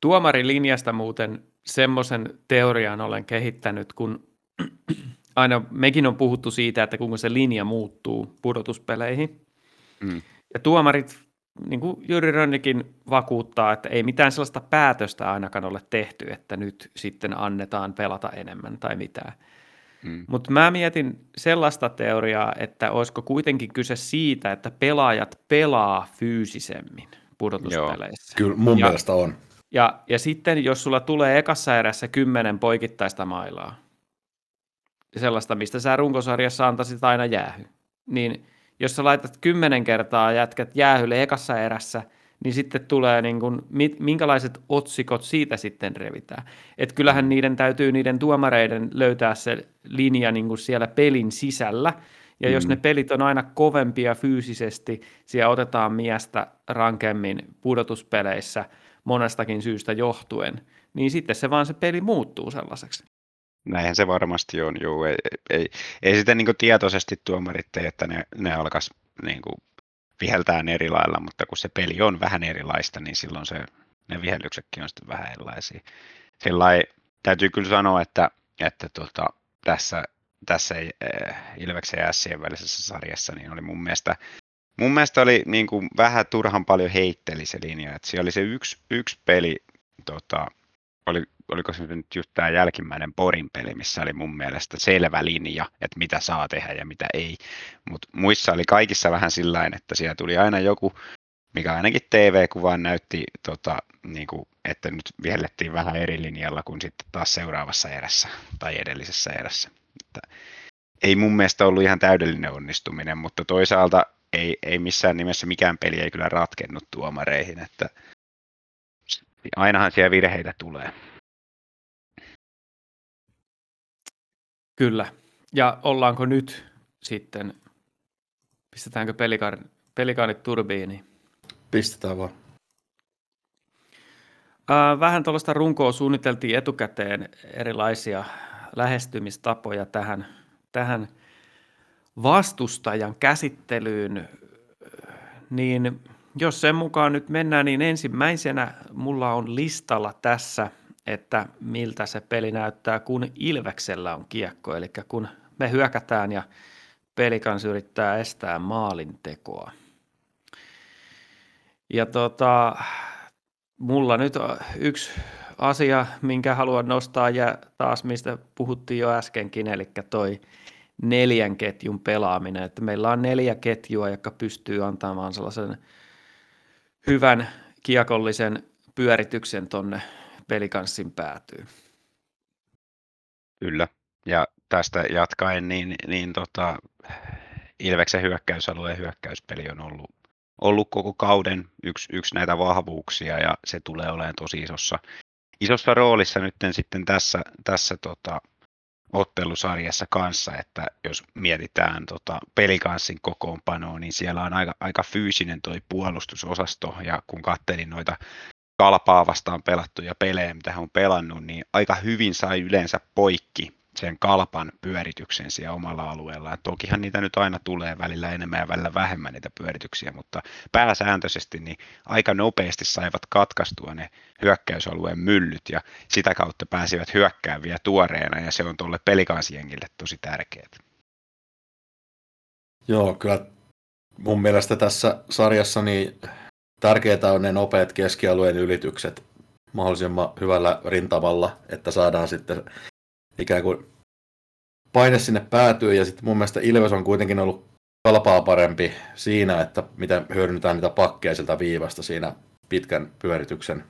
Tuomarilinjasta muuten semmoisen teorian olen kehittänyt, kun aina mekin on puhuttu siitä, että kuinka se linja muuttuu pudotuspeleihin. Mm. Ja tuomarit, niin kuin Jyri Rönnikin vakuuttaa, että ei mitään sellaista päätöstä ainakaan ole tehty, että nyt sitten annetaan pelata enemmän tai mitään. Mm. Mutta mä mietin sellaista teoriaa, että olisiko kuitenkin kyse siitä, että pelaajat pelaa fyysisemmin pudotuspeleissä. Kyllä mun Ja- mielestä on. Ja, ja sitten jos sulla tulee ekassa erässä kymmenen poikittaista mailaa, sellaista, mistä sä runkosarjassa antaisit aina jäähy, niin jos sä laitat kymmenen kertaa jätkät jäähylle ekassa erässä, niin sitten tulee niin kuin, mit, minkälaiset otsikot siitä sitten revitään. Et kyllähän niiden täytyy niiden tuomareiden löytää se linja niin kuin siellä pelin sisällä, ja jos Mm. ne pelit on aina kovempia fyysisesti, siellä otetaan miestä rankemmin pudotuspeleissä monestakin syystä johtuen, niin sitten se vaan se peli muuttuu sellaiseksi. Näinhän se varmasti on, joo. Ei, ei, ei sitä niin tietoisesti tuomarit tee, että ne, ne alkaisi niin viheltään eri lailla, mutta kun se peli on vähän erilaista, niin silloin se, ne vihellyksetkin on sitten vähän erilaisia. Sillai, täytyy kyllä sanoa, että, että tota, tässä, tässä äh, Ilveksen ja Sien välisessä sarjassa niin oli mun mielestä Mun mielestä oli niin kuin, vähän turhan paljon heitteli se linja, että siellä oli se yksi, yksi peli, tota, oli, oliko se nyt just tämä jälkimmäinen Porin peli, missä oli mun mielestä selvä linja, että mitä saa tehdä ja mitä ei. Mutta muissa oli kaikissa vähän sillä että siellä tuli aina joku, mikä ainakin TV-kuvaan näytti, tota, niin kuin, että nyt vihellettiin vähän eri linjalla kuin sitten taas seuraavassa erässä tai edellisessä erässä. Että ei mun mielestä ollut ihan täydellinen onnistuminen, mutta toisaalta ei, ei missään nimessä mikään peli ei kyllä ratkennut tuomareihin, että ainahan siellä virheitä tulee. Kyllä. Ja ollaanko nyt sitten, pistetäänkö pelikaanit, pelikaanit turbiiniin? Pistetään vaan. Vähän tuollaista runkoa suunniteltiin etukäteen erilaisia lähestymistapoja tähän, tähän vastustajan käsittelyyn, niin jos sen mukaan nyt mennään, niin ensimmäisenä mulla on listalla tässä, että miltä se peli näyttää, kun Ilveksellä on kiekko, eli kun me hyökätään ja pelikans yrittää estää maalin tekoa. Ja tota, mulla nyt yksi asia, minkä haluan nostaa, ja taas mistä puhuttiin jo äskenkin, eli toi neljän ketjun pelaaminen, että meillä on neljä ketjua, jotka pystyy antamaan sellaisen hyvän kiekollisen pyörityksen tonne pelikanssin päätyy. Kyllä, ja tästä jatkaen, niin, niin tota, Ilveksen hyökkäysalue ja hyökkäyspeli on ollut, ollut koko kauden yksi, yksi näitä vahvuuksia, ja se tulee olemaan tosi isossa, isossa roolissa nyt sitten tässä, tässä tota, ottelusarjassa kanssa, että jos mietitään tota pelikanssin kokoonpanoa, niin siellä on aika, aika fyysinen toi puolustusosasto, ja kun kattelin noita kalpaa vastaan pelattuja pelejä, mitä hän on pelannut, niin aika hyvin sai yleensä poikki sen kalpan pyörityksen siellä omalla alueellaan. Tokihan niitä nyt aina tulee välillä enemmän ja välillä vähemmän niitä pyörityksiä, mutta pääsääntöisesti niin aika nopeasti saivat katkaistua ne hyökkäysalueen myllyt ja sitä kautta pääsivät hyökkään vielä tuoreena ja se on tuolle pelikansjengille tosi tärkeää. Joo, kyllä mun mielestä tässä sarjassa niin tärkeää on ne nopeat keskialueen ylitykset mahdollisimman hyvällä rintamalla, että saadaan sitten ikään kuin paine sinne päätyy, ja sitten mun mielestä Ilves on kuitenkin ollut kalpaa parempi siinä, että miten hyödynnetään niitä pakkeja sieltä viivasta siinä pitkän pyörityksen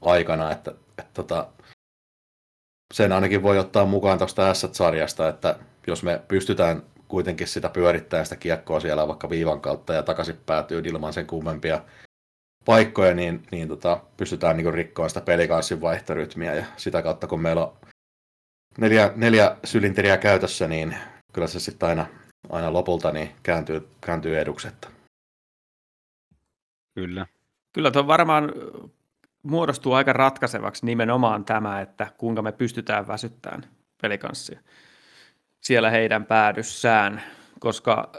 aikana, että, että, tota, sen ainakin voi ottaa mukaan tuosta S-sarjasta, että jos me pystytään kuitenkin sitä pyörittämään sitä kiekkoa siellä vaikka viivan kautta ja takaisin päätyy ilman sen kummempia paikkoja, niin, niin tota, pystytään niin rikkoa sitä pelikanssin vaihtorytmiä ja sitä kautta kun meillä on neljä, neljä sylinteriä käytössä, niin kyllä se sitten aina, aina lopulta niin kääntyy, kääntyy eduksetta. Kyllä. Kyllä tuo varmaan muodostuu aika ratkaisevaksi nimenomaan tämä, että kuinka me pystytään väsyttämään pelikanssia siellä heidän päädyssään, koska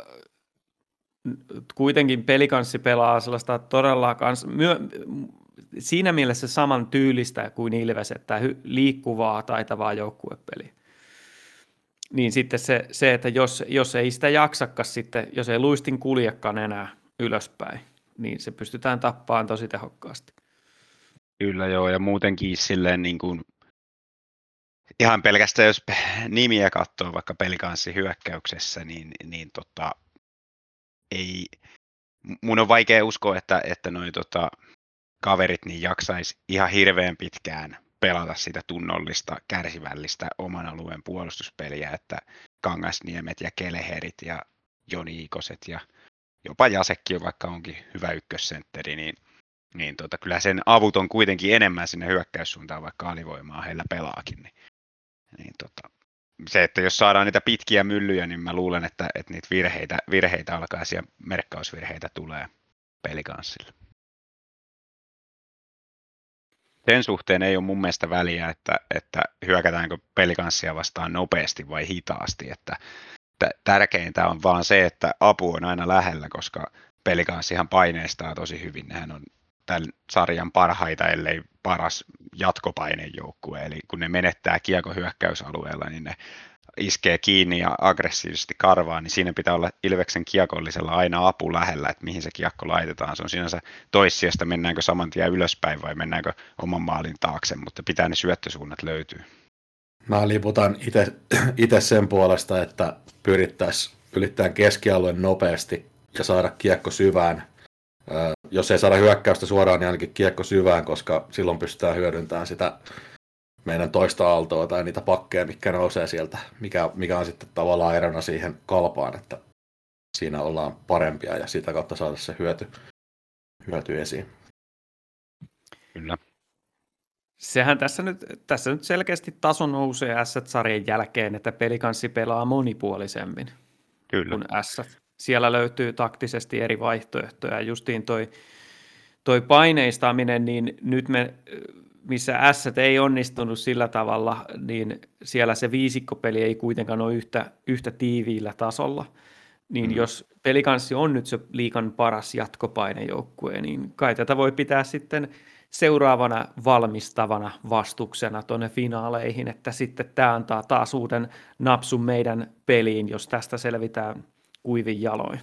kuitenkin pelikanssi pelaa sellaista todella kans, myö, siinä mielessä saman tyylistä kuin Ilves, että liikkuvaa, taitavaa joukkuepeliä. Niin sitten se, se että jos, jos ei sitä jaksakaan sitten, jos ei luistin kuljekaan enää ylöspäin, niin se pystytään tappaan tosi tehokkaasti. Kyllä joo, ja muutenkin silleen niin kuin, ihan pelkästään jos nimiä katsoo vaikka pelikanssi hyökkäyksessä, niin, niin tota, ei, mun on vaikea uskoa, että, että noin tota, kaverit niin jaksaisi ihan hirveän pitkään pelata sitä tunnollista, kärsivällistä oman alueen puolustuspeliä, että Kangasniemet ja Keleherit ja Joni Ikoset ja jopa Jasekki, vaikka onkin hyvä ykkössentteri, niin, niin tota, kyllä sen avut on kuitenkin enemmän sinne hyökkäyssuuntaan, vaikka alivoimaa heillä pelaakin. Niin, niin tota, se, että jos saadaan niitä pitkiä myllyjä, niin mä luulen, että, että niitä virheitä, virheitä alkaa siellä merkkausvirheitä tulee pelikanssille sen suhteen ei ole mun mielestä väliä, että, että hyökätäänkö pelikanssia vastaan nopeasti vai hitaasti, että T- tärkeintä on vaan se, että apu on aina lähellä, koska pelikanssihan paineistaa tosi hyvin. Nehän on tämän sarjan parhaita, ellei paras jatkopainejoukkue. Eli kun ne menettää kiekko hyökkäysalueella, niin ne iskee kiinni ja aggressiivisesti karvaa, niin siinä pitää olla Ilveksen kiekollisella aina apu lähellä, että mihin se kiekko laitetaan. Se on sinänsä toissijasta, mennäänkö saman tien ylöspäin vai mennäänkö oman maalin taakse, mutta pitää ne syöttösuunnat löytyä. Mä liputan itse sen puolesta, että pyrittäisiin ylittää keskialueen nopeasti ja saada kiekko syvään. Jos ei saada hyökkäystä suoraan, niin ainakin kiekko syvään, koska silloin pystytään hyödyntämään sitä meidän toista aaltoa tai niitä pakkeja, mikä nousee sieltä, mikä, mikä on sitten tavallaan erona siihen kalpaan, että siinä ollaan parempia ja sitä kautta saada se hyöty, hyöty esiin. Kyllä. Sehän tässä nyt, tässä nyt selkeästi taso nousee S-sarjan jälkeen, että pelikanssi pelaa monipuolisemmin Kyllä. kuin S. Siellä löytyy taktisesti eri vaihtoehtoja. Justiin toi, toi paineistaminen, niin nyt me missä S ei onnistunut sillä tavalla, niin siellä se viisikkopeli ei kuitenkaan ole yhtä, yhtä tiiviillä tasolla. Niin mm. jos pelikanssi on nyt se liikan paras jatkopainejoukkue, niin kai tätä voi pitää sitten seuraavana valmistavana vastuksena tuonne finaaleihin, että sitten tämä antaa taas uuden napsun meidän peliin, jos tästä selvitään kuivin jaloin.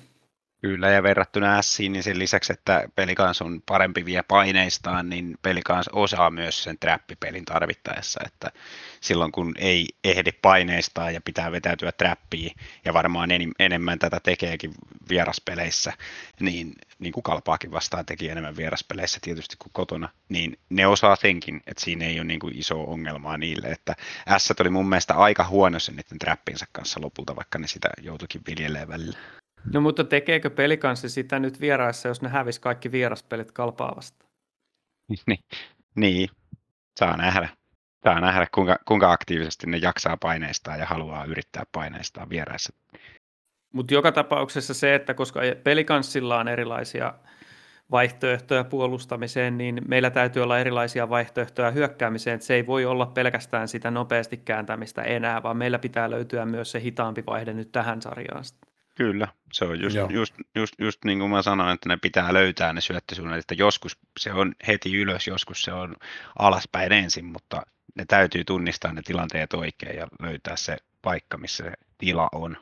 Kyllä, ja verrattuna Siin, niin sen lisäksi, että pelikans on parempi vie paineistaan, niin pelikans osaa myös sen trappipelin tarvittaessa, että silloin kun ei ehdi paineistaa ja pitää vetäytyä trappiin, ja varmaan en, enemmän tätä tekeekin vieraspeleissä, niin, niin kuin Kalpaakin vastaan teki enemmän vieraspeleissä tietysti kuin kotona, niin ne osaa senkin, että siinä ei ole niin kuin iso ongelmaa niille, että S oli mun mielestä aika huono sen niiden trappinsa kanssa lopulta, vaikka ne sitä joutuikin viljelemään välillä. No mutta tekeekö pelikanssi sitä nyt vieraissa, jos ne hävis kaikki vieraspelit kalpaavasta? niin, niin, saa nähdä. Saa nähdä, kuinka, kuinka aktiivisesti ne jaksaa paineistaa ja haluaa yrittää paineistaa vieraissa. Mutta joka tapauksessa se, että koska pelikanssilla on erilaisia vaihtoehtoja puolustamiseen, niin meillä täytyy olla erilaisia vaihtoehtoja hyökkäämiseen, että se ei voi olla pelkästään sitä nopeasti kääntämistä enää, vaan meillä pitää löytyä myös se hitaampi vaihde nyt tähän sarjaan. Kyllä, se on just, just, just, just niin kuin mä sanoin, että ne pitää löytää ne syöttösuunnat, että joskus se on heti ylös, joskus se on alaspäin ensin, mutta ne täytyy tunnistaa ne tilanteet oikein ja löytää se paikka, missä se tila on.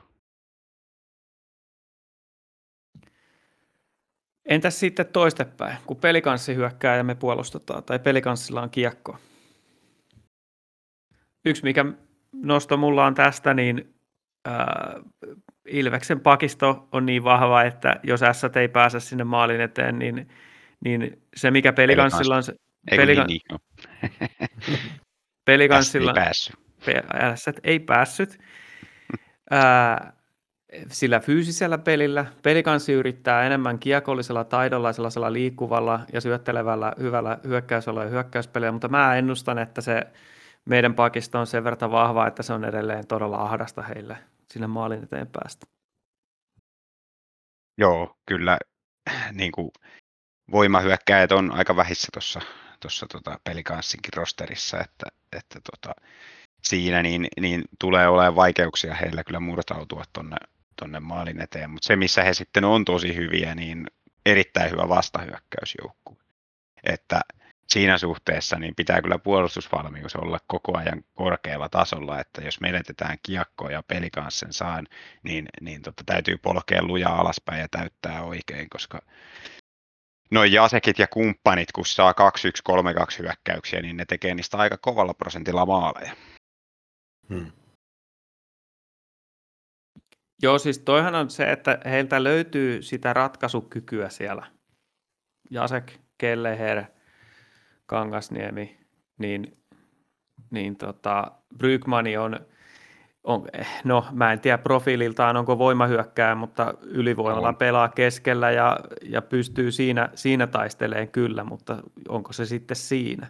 Entäs sitten toistepäin, kun pelikanssi hyökkää ja me puolustetaan, tai pelikanssilla on kiekko? Yksi, mikä nosto mulla on tästä, niin ää, Ilveksen pakisto on niin vahva, että jos S ei pääse sinne maalin eteen, niin, niin se mikä pelikanssilla on... Se, pelika- niin, niin, pelikanssilla... ei päässyt. S ei päässyt. Ää, sillä fyysisellä pelillä pelikanssi yrittää enemmän kiekollisella taidolla, sellaisella liikkuvalla ja syöttelevällä hyvällä hyökkäysolo ja hyökkäyspeliä, mutta mä ennustan, että se meidän pakisto on sen verran vahva, että se on edelleen todella ahdasta heille sinne maalin eteen päästä. Joo, kyllä niin kuin voimahyökkäjät on aika vähissä tuossa tuossa tota, pelikanssinkin rosterissa, että, että tota, siinä niin, niin tulee olemaan vaikeuksia heillä kyllä murtautua tuonne tonne maalin eteen, mutta se missä he sitten on tosi hyviä, niin erittäin hyvä vastahyökkäysjoukkue. Että siinä suhteessa niin pitää kyllä puolustusvalmius olla koko ajan korkealla tasolla, että jos menetetään kiekkoa ja peli kanssa sen saan, niin, niin tota, täytyy polkea lujaa alaspäin ja täyttää oikein, koska noin Jasekit ja kumppanit, kun saa 2-1-3-2 hyökkäyksiä, niin ne tekee niistä aika kovalla prosentilla maaleja. Hmm. Joo, siis toihan on se, että heiltä löytyy sitä ratkaisukykyä siellä. Jasek, Kelleher, Kangasniemi, niin, niin tota, Brygmani on, on, no mä en tiedä profiililtaan onko voimahyökkää, mutta ylivoimalla on. pelaa keskellä ja, ja pystyy siinä, siinä taisteleen kyllä, mutta onko se sitten siinä?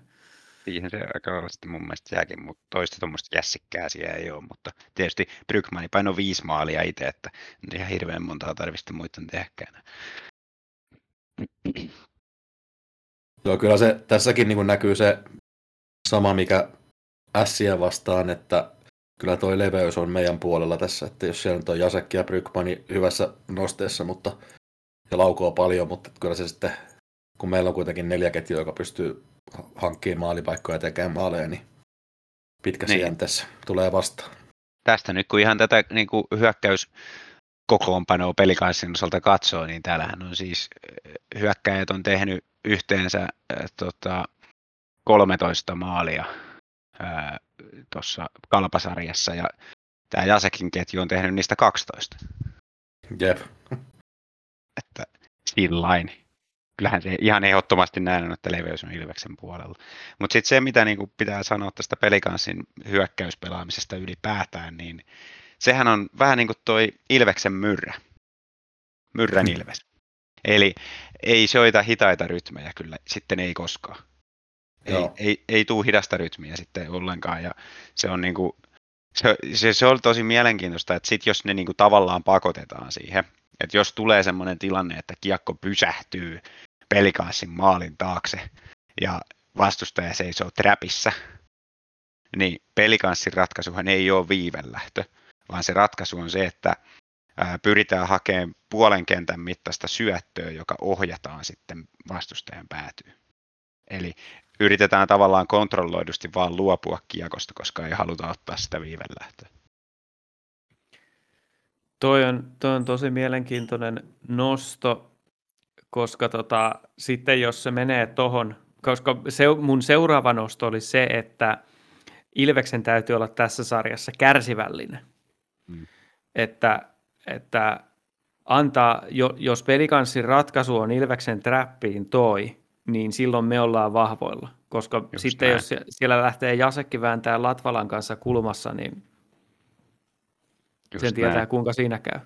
Siihen se aika sitten mun mielestä jääkin, mutta toista tuommoista jässikkää siellä ei ole, mutta tietysti Brygmani painoi viisi maalia itse, että ihan hirveän montaa tarvitsisi muiden tehkään. Joo, kyllä se tässäkin niin näkyy se sama, mikä Ässiä vastaan, että kyllä toi leveys on meidän puolella tässä, että jos siellä nyt on Jasekki ja Brykmani hyvässä nosteessa, mutta ja laukoo paljon, mutta kyllä se sitten, kun meillä on kuitenkin neljä ketjua, joka pystyy hankkimaan maalipaikkoja ja tekemään maaleja, niin pitkässä Niin. niin. jänteessä tulee vastaan. Tästä nyt kun ihan tätä niin kuin hyökkäys kokoonpanoa pelikanssin osalta katsoo, niin täällähän on siis hyökkäjät on tehnyt yhteensä äh, tota, 13 maalia tuossa kalpasarjassa ja tämä Jasekin ketju on tehnyt niistä 12. Jep. Että sillain. Kyllähän se ihan ehdottomasti näen, että leveys on Ilveksen puolella. Mutta sitten se, mitä niinku pitää sanoa tästä pelikanssin hyökkäyspelaamisesta ylipäätään, niin sehän on vähän niin kuin toi Ilveksen myrrä. Myrrän Ilves. Eli ei soita hitaita rytmejä kyllä, sitten ei koskaan. Ei, Joo. ei, ei tuu hidasta rytmiä sitten ollenkaan ja se on niinku, se, se, se on tosi mielenkiintoista, että sit jos ne niinku tavallaan pakotetaan siihen, että jos tulee semmoinen tilanne, että kiekko pysähtyy pelikanssin maalin taakse ja vastustaja seisoo trapissa, niin pelikanssin ratkaisuhan ei ole viivelähtö, vaan se ratkaisu on se, että pyritään hakemaan puolen kentän mittaista syöttöä, joka ohjataan sitten vastustajan päätyyn. Eli yritetään tavallaan kontrolloidusti vaan luopua kiekosta, koska ei haluta ottaa sitä viivelähtöä. Toi on, toi on tosi mielenkiintoinen nosto, koska tota, sitten jos se menee tohon, koska se, mun seuraava nosto oli se, että Ilveksen täytyy olla tässä sarjassa kärsivällinen. Mm. Että, että antaa, jo, jos pelikanssin ratkaisu on Ilveksen trappiin toi, niin silloin me ollaan vahvoilla. Koska Just sitten näin. jos sie- siellä lähtee Jasekki vääntää Latvalan kanssa kulmassa, niin Just sen tietää näin. kuinka siinä käy.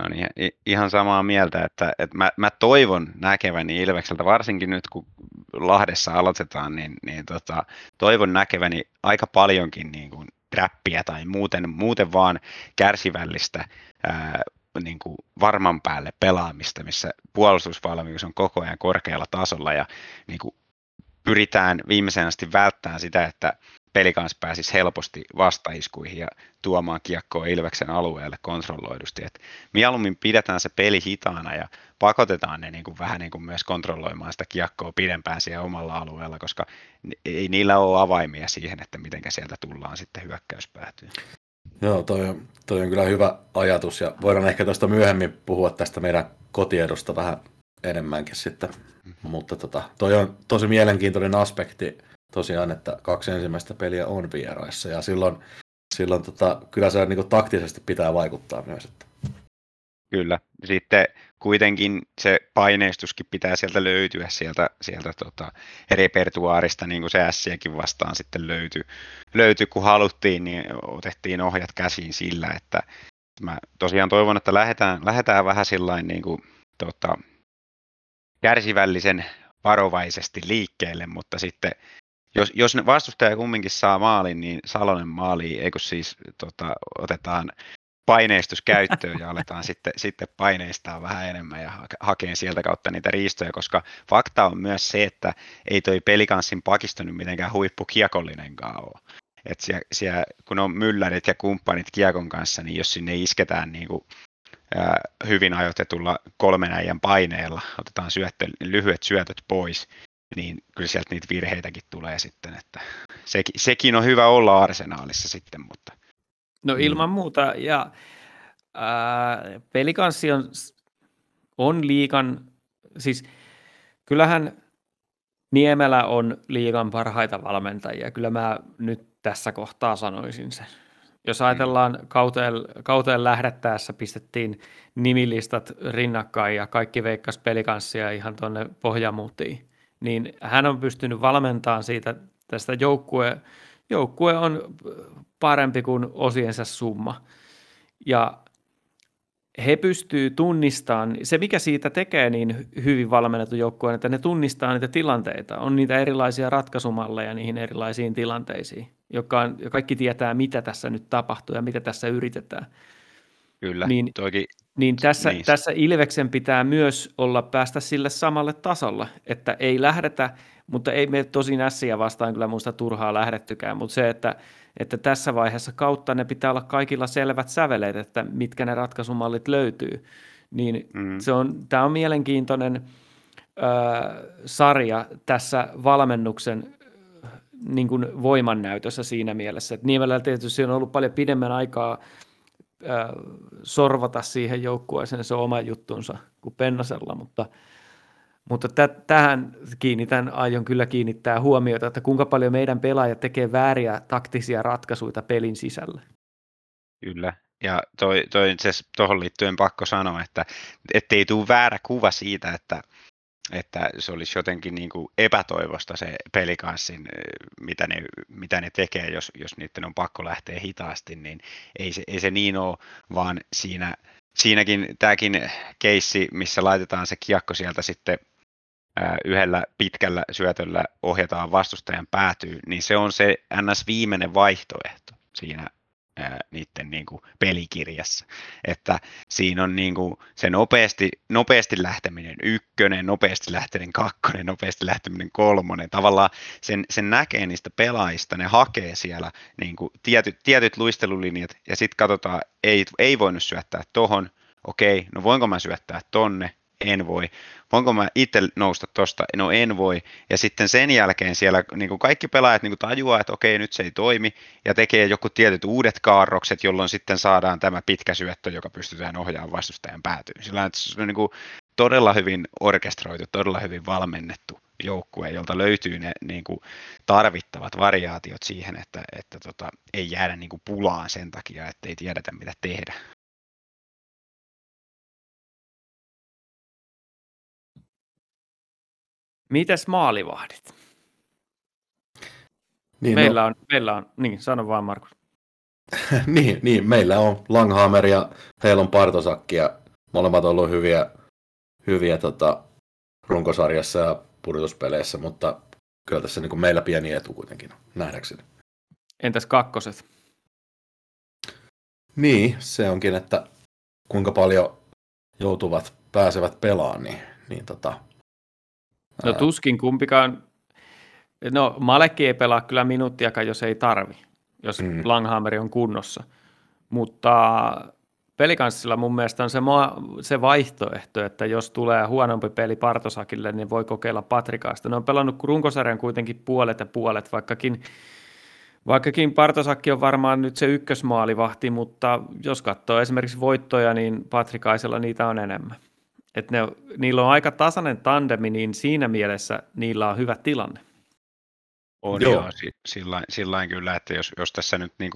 No niin, ihan samaa mieltä, että, että mä, mä toivon näkeväni Ilvekseltä, varsinkin nyt kun Lahdessa aloitetaan, niin, niin tota, toivon näkeväni aika paljonkin niin kuin trappia tai muuten, muuten vaan kärsivällistä ää, niin kuin varman päälle pelaamista, missä puolustusvalmius on koko ajan korkealla tasolla ja niin kuin pyritään viimeisen asti välttämään sitä, että pelikans pääsisi helposti vastaiskuihin ja tuomaan kiekkoa Ilveksen alueelle kontrolloidusti. Et mieluummin pidetään se peli hitaana ja pakotetaan ne niin kuin vähän niin kuin myös kontrolloimaan sitä kiekkoa pidempään siellä omalla alueella, koska ei niillä ole avaimia siihen, että miten sieltä tullaan sitten hyökkäyspäätyyn. Joo, toi on, toi on kyllä hyvä ajatus ja voidaan ehkä tuosta myöhemmin puhua tästä meidän kotiedosta vähän enemmänkin sitten. Mutta tota, toi on tosi mielenkiintoinen aspekti tosiaan, että kaksi ensimmäistä peliä on vieraissa ja silloin, silloin tota, kyllä se niin taktisesti pitää vaikuttaa myös. Että. Kyllä. Sitten kuitenkin se paineistuskin pitää sieltä löytyä sieltä, sieltä tota repertuaarista, niin kuin se Ässiäkin vastaan sitten löytyi, löytyi, kun haluttiin, niin otettiin ohjat käsiin sillä, että mä tosiaan toivon, että lähdetään, lähdetään vähän sillain niin kuin, tota, kärsivällisen varovaisesti liikkeelle, mutta sitten jos, jos ne vastustaja kumminkin saa maalin, niin Salonen maali, eikö siis tota, otetaan paineistus käyttöön ja aletaan sitten, sitten paineistaa vähän enemmän ja hake- hakeen sieltä kautta niitä riistoja, koska fakta on myös se, että ei toi pelikanssin pakisto nyt mitenkään huippukiekollinenkaan ole. Et siellä, siellä, kun on myllärit ja kumppanit kiekon kanssa, niin jos sinne isketään niin kuin, ää, hyvin ajoitetulla kolmen äijän paineella, otetaan syöttö, lyhyet syötöt pois, niin kyllä sieltä niitä virheitäkin tulee sitten, että sekin, sekin on hyvä olla arsenaalissa sitten, mutta No Mm. ilman muuta, ja ää, pelikanssi on, on liikan, siis kyllähän Niemelä on liigan parhaita valmentajia, kyllä mä nyt tässä kohtaa sanoisin sen. Jos ajatellaan kauteen, kauteen lähdettäessä pistettiin nimilistat rinnakkain ja kaikki veikkas pelikanssia ihan tuonne Pohjamuuttiin, niin hän on pystynyt valmentamaan siitä tästä joukkue, joukkue on parempi kuin osiensa summa. Ja he pystyy tunnistamaan, se mikä siitä tekee niin hyvin valmennetun joukkueen, että ne tunnistaa niitä tilanteita, on niitä erilaisia ratkaisumalleja niihin erilaisiin tilanteisiin, joka on, kaikki tietää, mitä tässä nyt tapahtuu ja mitä tässä yritetään. kyllä, Niin- niin, toki Niin tässä, Niin. tässä Ilveksen pitää myös olla päästä sille samalle tasolle, että ei lähdetä, mutta ei me tosin ässiä vastaan kyllä muista turhaa lähdettykään, mutta se, että että tässä vaiheessa kautta ne pitää olla kaikilla selvät säveleet, että mitkä ne ratkaisumallit löytyy. Niin Mm. se on, tämä on mielenkiintoinen ö, sarja tässä valmennuksen niin kuin voimannäytössä siinä mielessä. Että Niemelällä tietysti on ollut paljon pidemmän aikaa sorvata siihen joukkueeseen se oma juttunsa kuin Pennasella, mutta, mutta tä, tähän kiinnitän, aion kyllä kiinnittää huomiota, että kuinka paljon meidän pelaajat tekee vääriä taktisia ratkaisuja pelin sisällä. Kyllä. Ja toi, toi tuohon liittyen pakko sanoa, että ettei tule väärä kuva siitä, että, että se olisi jotenkin niin kuin epätoivosta se pelikanssin, mitä ne, mitä ne tekee, jos, jos niiden on pakko lähteä hitaasti, niin ei se, ei se niin ole, vaan siinä, siinäkin tämäkin keissi, missä laitetaan se kiekko sieltä sitten yhdellä pitkällä syötöllä ohjataan vastustajan päätyy, niin se on se ns. viimeinen vaihtoehto siinä niiden niin kuin pelikirjassa. Että siinä on niin kuin se nopeasti, nopeasti lähteminen ykkönen, nopeasti lähteminen kakkonen, nopeasti lähteminen kolmonen. Tavallaan sen, sen näkee niistä pelaajista, ne hakee siellä niin kuin tietyt, tietyt luistelulinjat ja sitten katsotaan, ei, ei voinut syöttää tohon, okei, no voinko mä syöttää tonne, en voi. Voinko mä itse nousta tosta? No en voi. Ja sitten sen jälkeen siellä niin kuin kaikki pelaajat niin kuin tajuaa, että okei, nyt se ei toimi, ja tekee joku tietyt uudet kaarrokset, jolloin sitten saadaan tämä pitkä syöttö, joka pystytään ohjaamaan vastustajan päätyyn. Sillä on, niin kuin todella hyvin orkestroitu, todella hyvin valmennettu joukkue, jolta löytyy ne niin kuin tarvittavat variaatiot siihen, että, että tota, ei jäädä niin kuin pulaan sen takia, että ei tiedetä mitä tehdä. Mites maalivahdit? Niin, meillä, on, meillä on, niin sano vaan Markus. No, niin, niin, meillä on Langhammer ja heillä on Partosakki ja molemmat on ollut hyviä, hyviä tota, runkosarjassa ja pudotuspeleissä, mutta kyllä tässä niin kuin meillä pieni etu kuitenkin nähdäkseni. Entäs kakkoset? Niin, se onkin, että kuinka paljon joutuvat, pääsevät pelaamaan, niin, niin tota, No tuskin kumpikaan. No Malekki ei pelaa kyllä minuuttiakaan, jos ei tarvi, jos Mm. mm. Langhammeri on kunnossa. Mutta pelikanssilla mun mielestä on se, ma- se vaihtoehto, että jos tulee huonompi peli Partosakille, niin voi kokeilla Patrikaasta. Ne on pelannut runkosarjan kuitenkin puolet ja puolet, vaikkakin, vaikkakin Partosakki on varmaan nyt se ykkösmaalivahti, mutta jos katsoo esimerkiksi voittoja, niin Patrikaisella niitä on enemmän. Et ne, niillä on aika tasainen tandemi, niin siinä mielessä niillä on hyvä tilanne. On Joo. joo, joo si- sillain, sillain kyllä, että jos, jos tässä nyt niin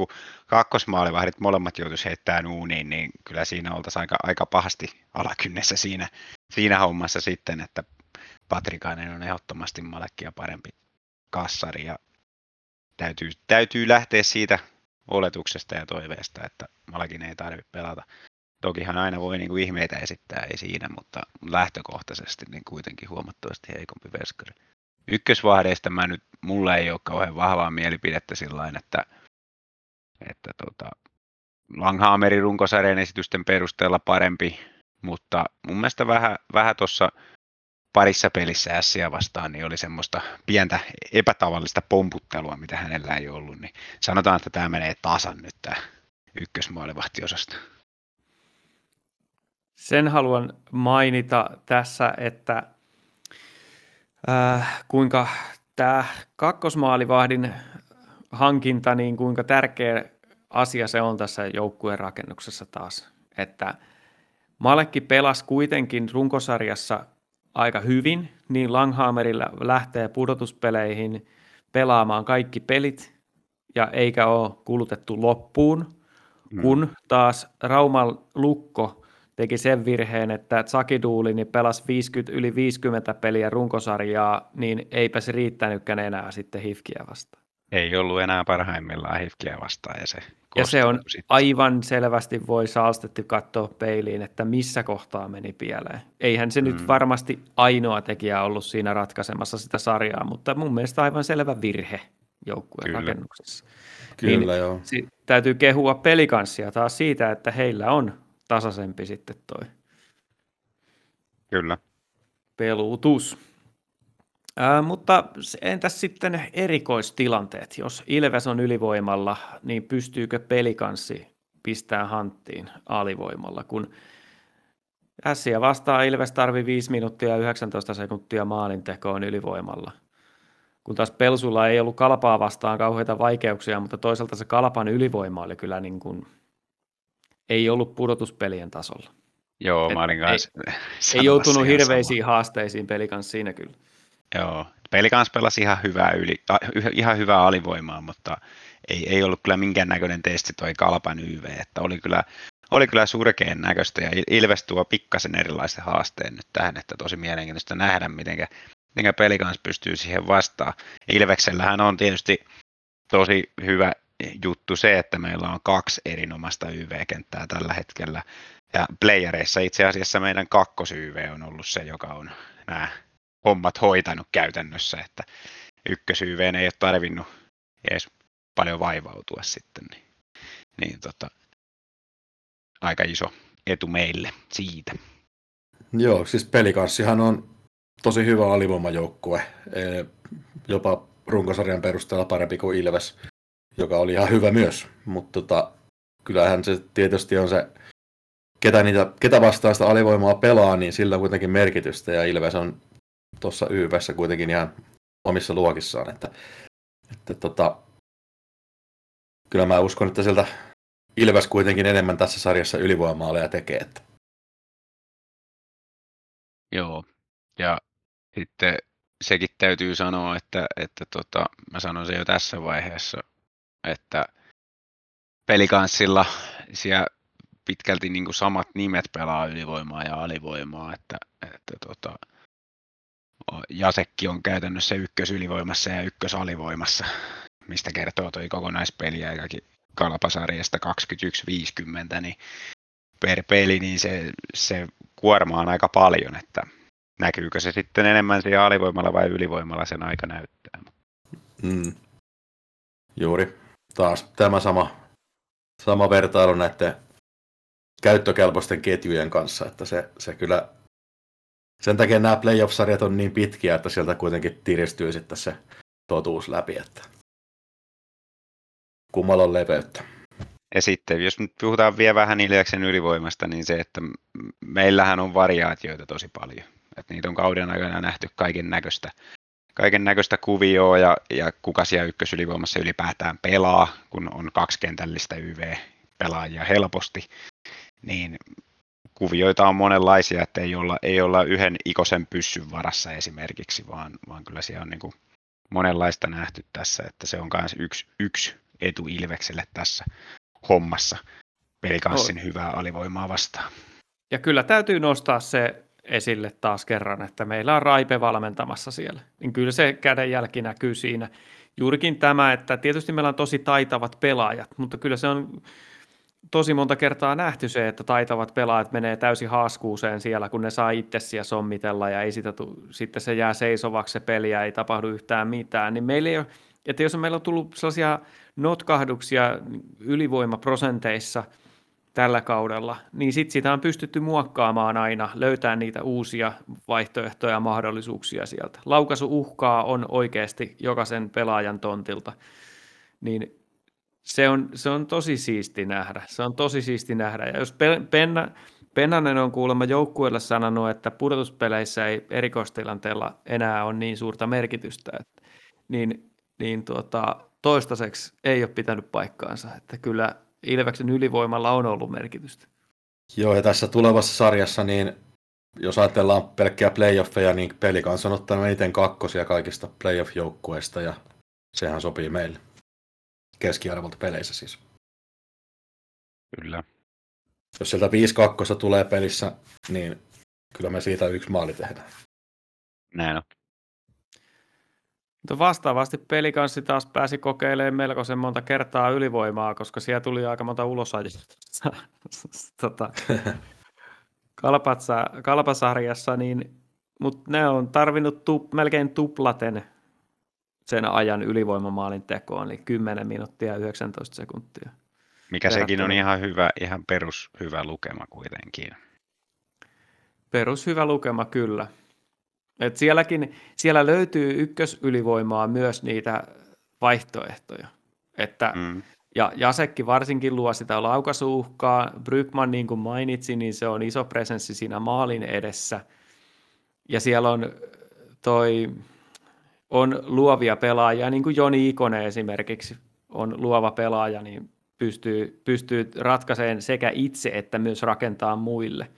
kakkosmaalivahdit molemmat joutuisi heittämään uuniin, niin kyllä siinä oltaisiin aika, aika pahasti alakynnessä siinä, siinä hommassa sitten, että Patrikainen on ehdottomasti Malekkia parempi kassari ja täytyy, täytyy lähteä siitä oletuksesta ja toiveesta, että Malekin ei tarvitse pelata. Tokihan aina voi niin kuin ihmeitä esittää, ei siinä, mutta lähtökohtaisesti niin kuitenkin huomattavasti heikompi veskari ykkösvahdeista mä nyt, mulla ei ole kauhean vahvaa mielipidettä sillä että, että tota, Langhammerin runkosarjan esitysten perusteella parempi, mutta mun mielestä vähän, vähän tuossa parissa pelissä Ässiä vastaan niin oli semmoista pientä epätavallista pomputtelua, mitä hänellä ei ollut, niin sanotaan, että tämä menee tasan nyt tämä ykkösmaalivahtiosasto. Sen haluan mainita tässä, että äh, kuinka tämä kakkosmaalivahdin hankinta, niin kuinka tärkeä asia se on tässä joukkueen rakennuksessa taas. Että Malekki pelasi kuitenkin runkosarjassa aika hyvin, niin Langhammerilla lähtee pudotuspeleihin pelaamaan kaikki pelit ja eikä ole kulutettu loppuun, Mm. kun taas Rauman lukko teki sen virheen, että Zakiduuli niin pelasi 50, yli 50 peliä runkosarjaa, niin eipä se riittänytkään enää sitten Hifkiä vastaan. Ei ollut enää parhaimmillaan Hifkiä vastaan ja se Ja se on sitten. aivan selvästi voi Saalstetti katsoa peiliin, että missä kohtaa meni pieleen. Eihän se mm. nyt varmasti ainoa tekijä ollut siinä ratkaisemassa sitä sarjaa, mutta mun mielestä aivan selvä virhe joukkueen Kyllä. rakennuksessa. Kyllä joo. Si- täytyy kehua pelikanssia taas siitä, että heillä on tasaisempi sitten toi Kyllä. peluutus. Ää, mutta entäs sitten erikoistilanteet? Jos Ilves on ylivoimalla, niin pystyykö pelikanssi pistää hanttiin alivoimalla, kun Ässiä vastaan Ilves tarvii 5 minuuttia ja 19 sekuntia maalintekoon ylivoimalla. Kun taas Pelsulla ei ollut kalpaa vastaan kauheita vaikeuksia, mutta toisaalta se kalpan ylivoima oli kyllä niin kuin, ei ollut pudotuspelien tasolla. Joo, Et mä olin ei- kanssa Ei sanomassa joutunut hirveisiin haasteisiin pelikans siinä kyllä. Joo, peli kanssa pelasi ihan hyvää, yli, ihan hyvää alivoimaa, mutta ei, ei ollut kyllä minkäännäköinen testi toi Kalpan YV, että oli kyllä, oli kyllä surkeen näköistä ja Il- Ilves tuo pikkasen erilaisen haasteen nyt tähän, että tosi mielenkiintoista nähdä, miten miten peli kanssa pystyy siihen vastaan. Ilveksellähän on tietysti tosi hyvä juttu se, että meillä on kaksi erinomaista YV-kenttää tällä hetkellä. Ja playereissa itse asiassa meidän kakkos-YV on ollut se, joka on nämä hommat hoitanut käytännössä, että ykkös-YV ei ole tarvinnut edes paljon vaivautua sitten. Niin, niin tota, aika iso etu meille siitä. Joo, siis pelikanssihan on tosi hyvä alivoimajoukkue. Eh, Jopa runkosarjan perusteella parempi kuin Ilves, joka oli ihan hyvä myös. Mutta tota, kyllähän se tietysti on se, ketä, niitä, ketä vastaan sitä alivoimaa pelaa, niin sillä on kuitenkin merkitystä. Ja Ilves on tuossa YVssä kuitenkin ihan omissa luokissaan. Että, että tota, kyllä mä uskon, että sieltä Ilves kuitenkin enemmän tässä sarjassa ylivoimaaleja tekee. Että Joo, ja sitten sekin täytyy sanoa, että, että tota, mä sanon sen jo tässä vaiheessa, että pelikanssilla siellä pitkälti niin samat nimet pelaa ylivoimaa ja alivoimaa, että, että tota, Jasekki on käytännössä ykkösylivoimassa ja ykkösalivoimassa, mistä kertoo toi kokonaispeliaikakin kalpasarjasta 21-50, niin per peli, niin se, se kuorma on aika paljon, että näkyykö se sitten enemmän siellä alivoimalla vai ylivoimalla sen aika näyttää. Mm. Juuri. Taas tämä sama, sama vertailu näiden käyttökelpoisten ketjujen kanssa, että se, se kyllä, sen takia nämä playoff-sarjat on niin pitkiä, että sieltä kuitenkin tiristyy sitten se totuus läpi, että kummalla on leveyttä. Ja sitten jos nyt puhutaan vielä vähän Ilveksen ylivoimasta, niin se, että meillähän on variaatioita tosi paljon. Että niitä on kauden aikana nähty kaiken näköistä kaiken näköistä kuvioa ja, ja kuka siellä ykkösylivoimassa ylipäätään pelaa, kun on kaksikentällistä YV-pelaajia helposti, niin kuvioita on monenlaisia, että ei olla, ei olla yhden ikosen pyssyn varassa esimerkiksi, vaan, vaan kyllä siellä on niin kuin monenlaista nähty tässä, että se on myös yksi, yksi etu Ilvekselle tässä hommassa pelikanssin hyvää alivoimaa vastaan. Ja kyllä täytyy nostaa se esille taas kerran, että meillä on Raipe valmentamassa siellä. Niin kyllä se kädenjälki näkyy siinä. Juurikin tämä, että tietysti meillä on tosi taitavat pelaajat, mutta kyllä se on tosi monta kertaa nähty se, että taitavat pelaajat menee täysin haaskuuseen siellä, kun ne saa itse siellä sommitella ja ei sitä tu- sitten se jää seisovaksi se peli ja ei tapahdu yhtään mitään. Niin meillä ei ole, että jos meillä on tullut sellaisia notkahduksia ylivoimaprosenteissa tällä kaudella, niin sitten sitä on pystytty muokkaamaan aina, löytää niitä uusia vaihtoehtoja ja mahdollisuuksia sieltä. Laukaisu uhkaa on oikeasti jokaisen pelaajan tontilta, niin se on, se on tosi siisti nähdä. Se on tosi siisti nähdä. Ja jos Pe- Penna, Pennanen on kuulemma joukkueelle sanonut, että pudotuspeleissä ei erikoistilanteella enää ole niin suurta merkitystä, että, niin, niin tuota, toistaiseksi ei ole pitänyt paikkaansa. Että kyllä Ilveksen ylivoimalla on ollut merkitystä. Joo, ja tässä tulevassa sarjassa, niin jos ajatellaan pelkkiä playoffeja, niin pelikans on ottanut eniten kakkosia kaikista playoff-joukkueista, ja sehän sopii meille. Keskiarvolta peleissä siis. Kyllä. Jos sieltä 5 kakkosta tulee pelissä, niin kyllä me siitä yksi maali tehdään. Näin on. Mutta vastaavasti pelikanssi taas pääsi kokeilemaan melkoisen monta kertaa ylivoimaa, koska siellä tuli aika monta ulosajosta tota, kalpatsa, kalpasarjassa, niin, mutta ne on tarvinnut tu, melkein tuplaten sen ajan ylivoimamaalin tekoon, eli 10 minuuttia ja 19 sekuntia. Mikä sekin on ihan hyvä, ihan perus hyvä lukema kuitenkin. Perus hyvä lukema kyllä. Et sielläkin, siellä löytyy ykkösylivoimaa myös niitä vaihtoehtoja. Että, Mm. ja Jasekki varsinkin luo sitä laukaisuuhkaa. Brykman, niin kuin mainitsin, niin se on iso presenssi siinä maalin edessä. Ja siellä on toi, on luovia pelaajia, niin kuin Joni Ikonen esimerkiksi on luova pelaaja, niin pystyy, pystyy ratkaisemaan sekä itse että myös rakentaa muille.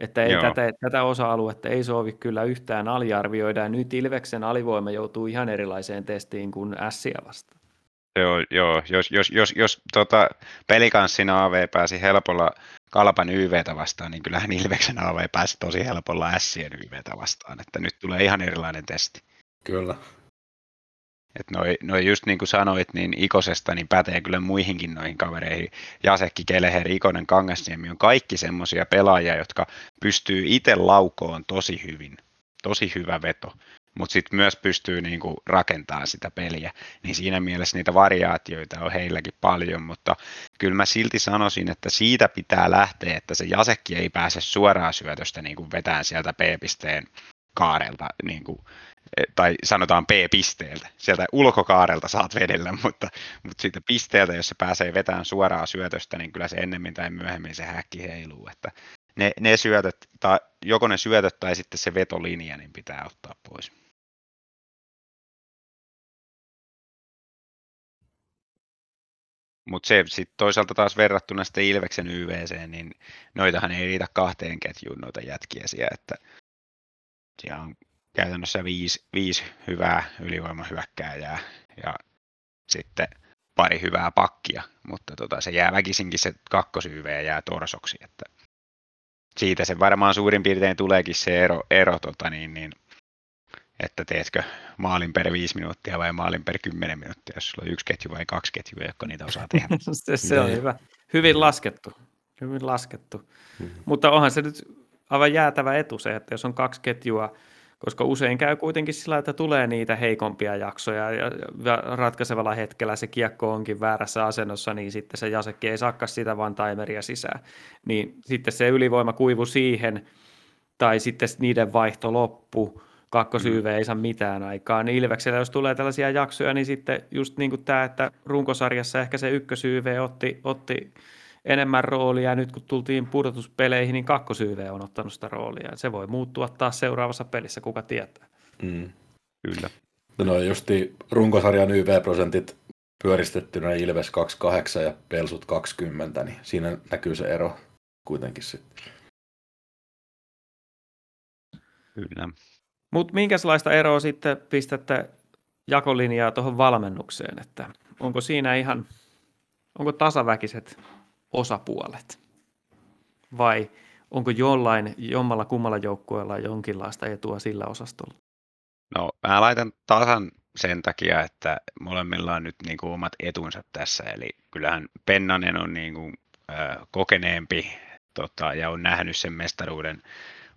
Että ei Joo. tätä, tätä osa-aluetta ei sovi kyllä yhtään aliarvioida, ja nyt Ilveksen alivoima joutuu ihan erilaiseen testiin kuin Ässiä vastaan. Joo, joo, jos, jos, jos, jos tota, pelikanssina AV pääsi helpolla Kalpan YVtä vastaan, niin kyllähän Ilveksen AV pääsi tosi helpolla Ässien YVtä vastaan, että nyt tulee ihan erilainen testi. Kyllä. Että noi, noi just niin kuin sanoit, niin Ikosesta niin pätee kyllä muihinkin noihin kavereihin. Jasekki, Keleher, Ikonen, Kangasniemi on kaikki semmoisia pelaajia, jotka pystyy itse laukoon tosi hyvin. Tosi hyvä veto. Mutta sitten myös pystyy niin kuin rakentamaan sitä peliä. Niin siinä mielessä niitä variaatioita on heilläkin paljon, mutta kyllä mä silti sanoisin, että siitä pitää lähteä, että se Jasekki ei pääse suoraan syötöstä niin kuin vetään sieltä P-pisteen kaarelta niin kuin tai sanotaan P-pisteeltä. Sieltä ulkokaarelta saat vedellä, mutta, mutta siitä pisteeltä, jos se pääsee vetämään suoraan syötöstä, niin kyllä se ennemmin tai myöhemmin se häkki heiluu. Että ne, ne syötöt, tai joko ne syötöt tai sitten se vetolinja, niin pitää ottaa pois. Mutta se sitten toisaalta taas verrattuna sitten Ilveksen YVC, niin noitahan ei riitä kahteen ketjuun noita jätkiä siellä, että siellä on käytännössä viisi, viisi hyvää ylivoimahyökkääjää ja sitten pari hyvää pakkia, mutta tota, se jää väkisinkin se kakkosyyve jää torsoksi, että siitä se varmaan suurin piirtein tuleekin se ero, ero tota niin, niin, että teetkö maalin per viisi minuuttia vai maalin per kymmenen minuuttia, jos sulla on yksi ketju vai kaksi ketjua, jotka niitä osaa tehdä. se, se on Niin. hyvä. Hyvin laskettu. Hyvin laskettu. Mhm. Mutta onhan se nyt aivan jäätävä etu se, että jos on kaksi ketjua, koska usein käy kuitenkin sillä, että tulee niitä heikompia jaksoja ja, ratkaisevalla hetkellä se kiekko onkin väärässä asennossa, niin sitten se jasekki ei saakka sitä vaan timeria sisään. Niin sitten se ylivoima kuivu siihen, tai sitten niiden vaihto loppu, kakkosyyve ei saa mitään aikaa. Niin Ilveksellä, jos tulee tällaisia jaksoja, niin sitten just niin kuin tämä, että runkosarjassa ehkä se ykkösyyve otti, otti enemmän roolia, ja nyt kun tultiin pudotuspeleihin, niin kakkosyyve on ottanut sitä roolia. Se voi muuttua taas seuraavassa pelissä, kuka tietää. Mm. Kyllä. No justi runkosarjan YV-prosentit pyöristettynä Ilves 28 ja Pelsut 20, niin siinä näkyy se ero kuitenkin sitten. Kyllä. Mutta minkälaista eroa sitten pistätte jakolinjaa tuohon valmennukseen, että onko siinä ihan, onko tasaväkiset osapuolet vai onko jollain, jommalla kummalla joukkueella jonkinlaista etua sillä osastolla? No mä laitan tasan sen takia, että molemmilla on nyt niin kuin omat etunsa tässä. Eli kyllähän Pennanen on niin kuin, ö, kokeneempi tota, ja on nähnyt sen mestaruuden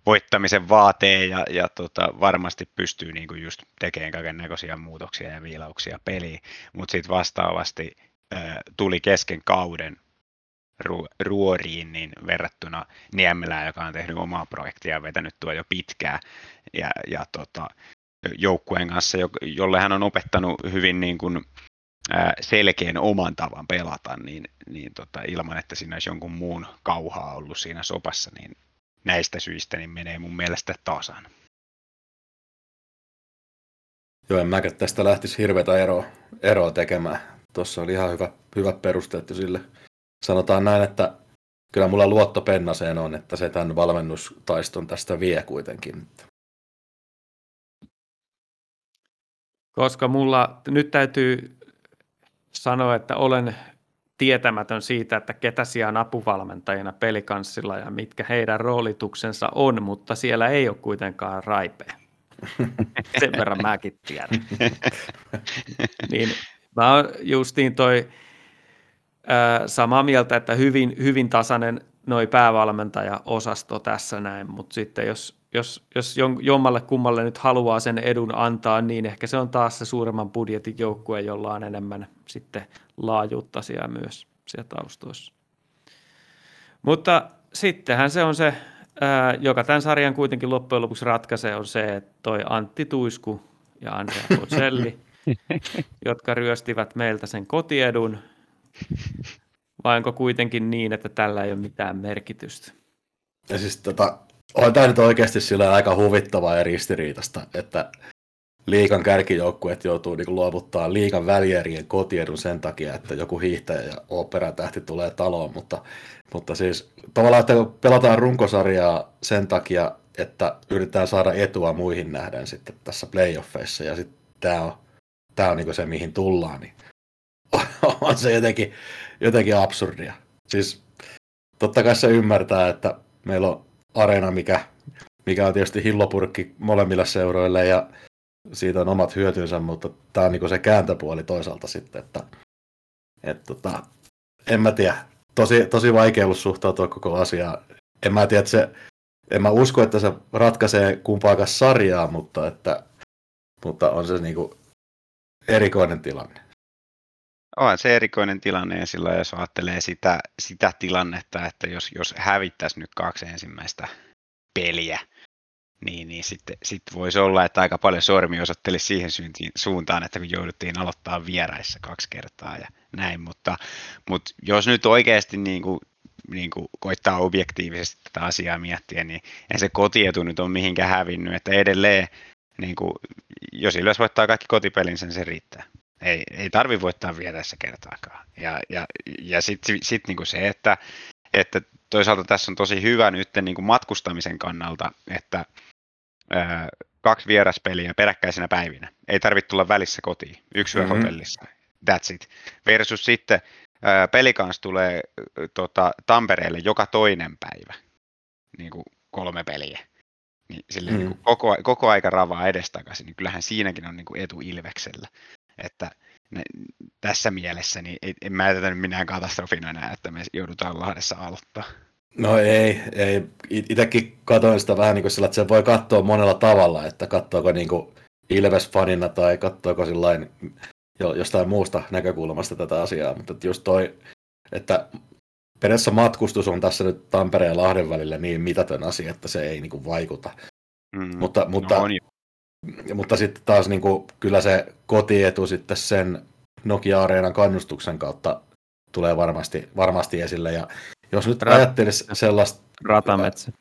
voittamisen vaateen ja, ja tota, varmasti pystyy niin kuin just tekemään kaiken näköisiä muutoksia ja viilauksia peliin. Mutta sitten vastaavasti ö, tuli kesken kauden ruoriin niin verrattuna Niemelään, joka on tehnyt omaa projektia ja vetänyt tuo jo pitkään. Ja, ja tota, joukkueen kanssa, jo- jolle hän on opettanut hyvin niin kuin, selkeän oman tavan pelata, niin, niin tota, ilman, että siinä olisi jonkun muun kauhaa ollut siinä sopassa, niin näistä syistä niin menee mun mielestä tasan. Joo, en mäkään tästä lähtisi hirveätä eroa, eroa tekemään. Tuossa oli ihan hyvä, hyvä perusteet sille. Sanotaan näin, että kyllä mulla luotto Pennaseen on, että se tämän valmennustaiston tästä vie kuitenkin. Koska mulla nyt täytyy sanoa, että olen tietämätön siitä, että ketä siellä on apuvalmentajina pelikanssilla ja mitkä heidän roolituksensa on, mutta siellä ei ole kuitenkaan raipea. Sen verran mäkin tiedän. niin mä justiin toi samaa mieltä, että hyvin, hyvin tasainen noi päävalmentaja-osasto tässä näin, mutta sitten jos, jos, jos jommalle kummalle nyt haluaa sen edun antaa, niin ehkä se on taas se suuremman budjetin joukkue, jolla on enemmän sitten laajuutta siellä myös siellä taustoissa. Mutta sittenhän se on se ää, joka tämän sarjan kuitenkin loppujen lopuksi ratkaisee, on se, että toi Antti Tuisku ja Andrea Bocelli, jotka ryöstivät meiltä sen kotiedun, vai onko kuitenkin niin, että tällä ei ole mitään merkitystä? Ja siis tota, on tämä nyt oikeasti sillä aika huvittavaa ja ristiriitasta, että liikan kärkijoukkueet joutuu niin luovuttaa liikan välierien kotiedun sen takia, että joku hiihtäjä ja operatähti tulee taloon, mutta, mutta siis tavallaan, että pelataan runkosarjaa sen takia, että yritetään saada etua muihin nähden sitten tässä playoffeissa, ja sitten tämä on, tää on niin se, mihin tullaan, niin on se jotenkin, jotenkin absurdia. Siis totta kai se ymmärtää, että meillä on areena, mikä, mikä on tietysti hillopurkki molemmille seuroille, ja siitä on omat hyötynsä, mutta tämä on niin se kääntöpuoli toisaalta sitten, että, että tota, en mä tiedä, tosi, tosi vaikea ollut suhtautua koko asiaan. En mä tiedä, että se, en mä usko, että se ratkaisee kumpaakaan sarjaa, mutta, että, mutta on se niin kuin erikoinen tilanne. On se erikoinen tilanne ja silloin jos ajattelee sitä, sitä tilannetta, että jos, jos hävittäisi nyt kaksi ensimmäistä peliä, niin, niin sitten sit voisi olla, että aika paljon sormi osoittelisi siihen suuntaan, että kun jouduttiin aloittaa vieraissa kaksi kertaa ja näin, mutta, mutta jos nyt oikeasti niin kuin, niin kuin koittaa objektiivisesti tätä asiaa miettiä, niin ei se kotietu nyt on mihinkään hävinnyt, että edelleen, niin kuin, jos Ilves voittaa kaikki kotipelinsä, niin se riittää. Ei, ei tarvi voittaa vieraissa kertaakaan. Ja, ja, ja sitten sit, niin se, että, että toisaalta tässä on tosi hyvä nyt niin kuin matkustamisen kannalta, että kaksi vieraspeliä peräkkäisenä päivinä. Ei tarvitse tulla välissä kotiin. Yksi yö mm-hmm. hotellissa. That's it. Versus sitten ää, pelikans tulee tota, Tampereelle joka toinen päivä. Niin kuin kolme peliä. Niin, sille, mm-hmm. niin kuin koko, koko aika ravaa edestakaisin, niin kyllähän siinäkin on niin kuin etu Ilveksellä. Että ne, tässä mielessä niin ei, en mä tätä minään katastrofina enää, että me joudutaan Lahdessa aloittaa. No ei, ei. Itsekin katsoin sitä vähän niin kuin sillä, että se voi katsoa monella tavalla, että katsoako niin kuin Ilves-fanina tai katsoako sillain jostain muusta näkökulmasta tätä asiaa, mutta just toi, että periaatteessa matkustus on tässä nyt Tampereen ja Lahden välillä niin mitätön asia, että se ei niin kuin vaikuta. Mm, mutta, mutta, no mutta sitten taas niin kuin, kyllä se kotietu sitten sen Nokia-areenan kannustuksen kautta tulee varmasti, varmasti esille. Ja jos nyt Rat- ajattelisi sellaista... Ratametsä.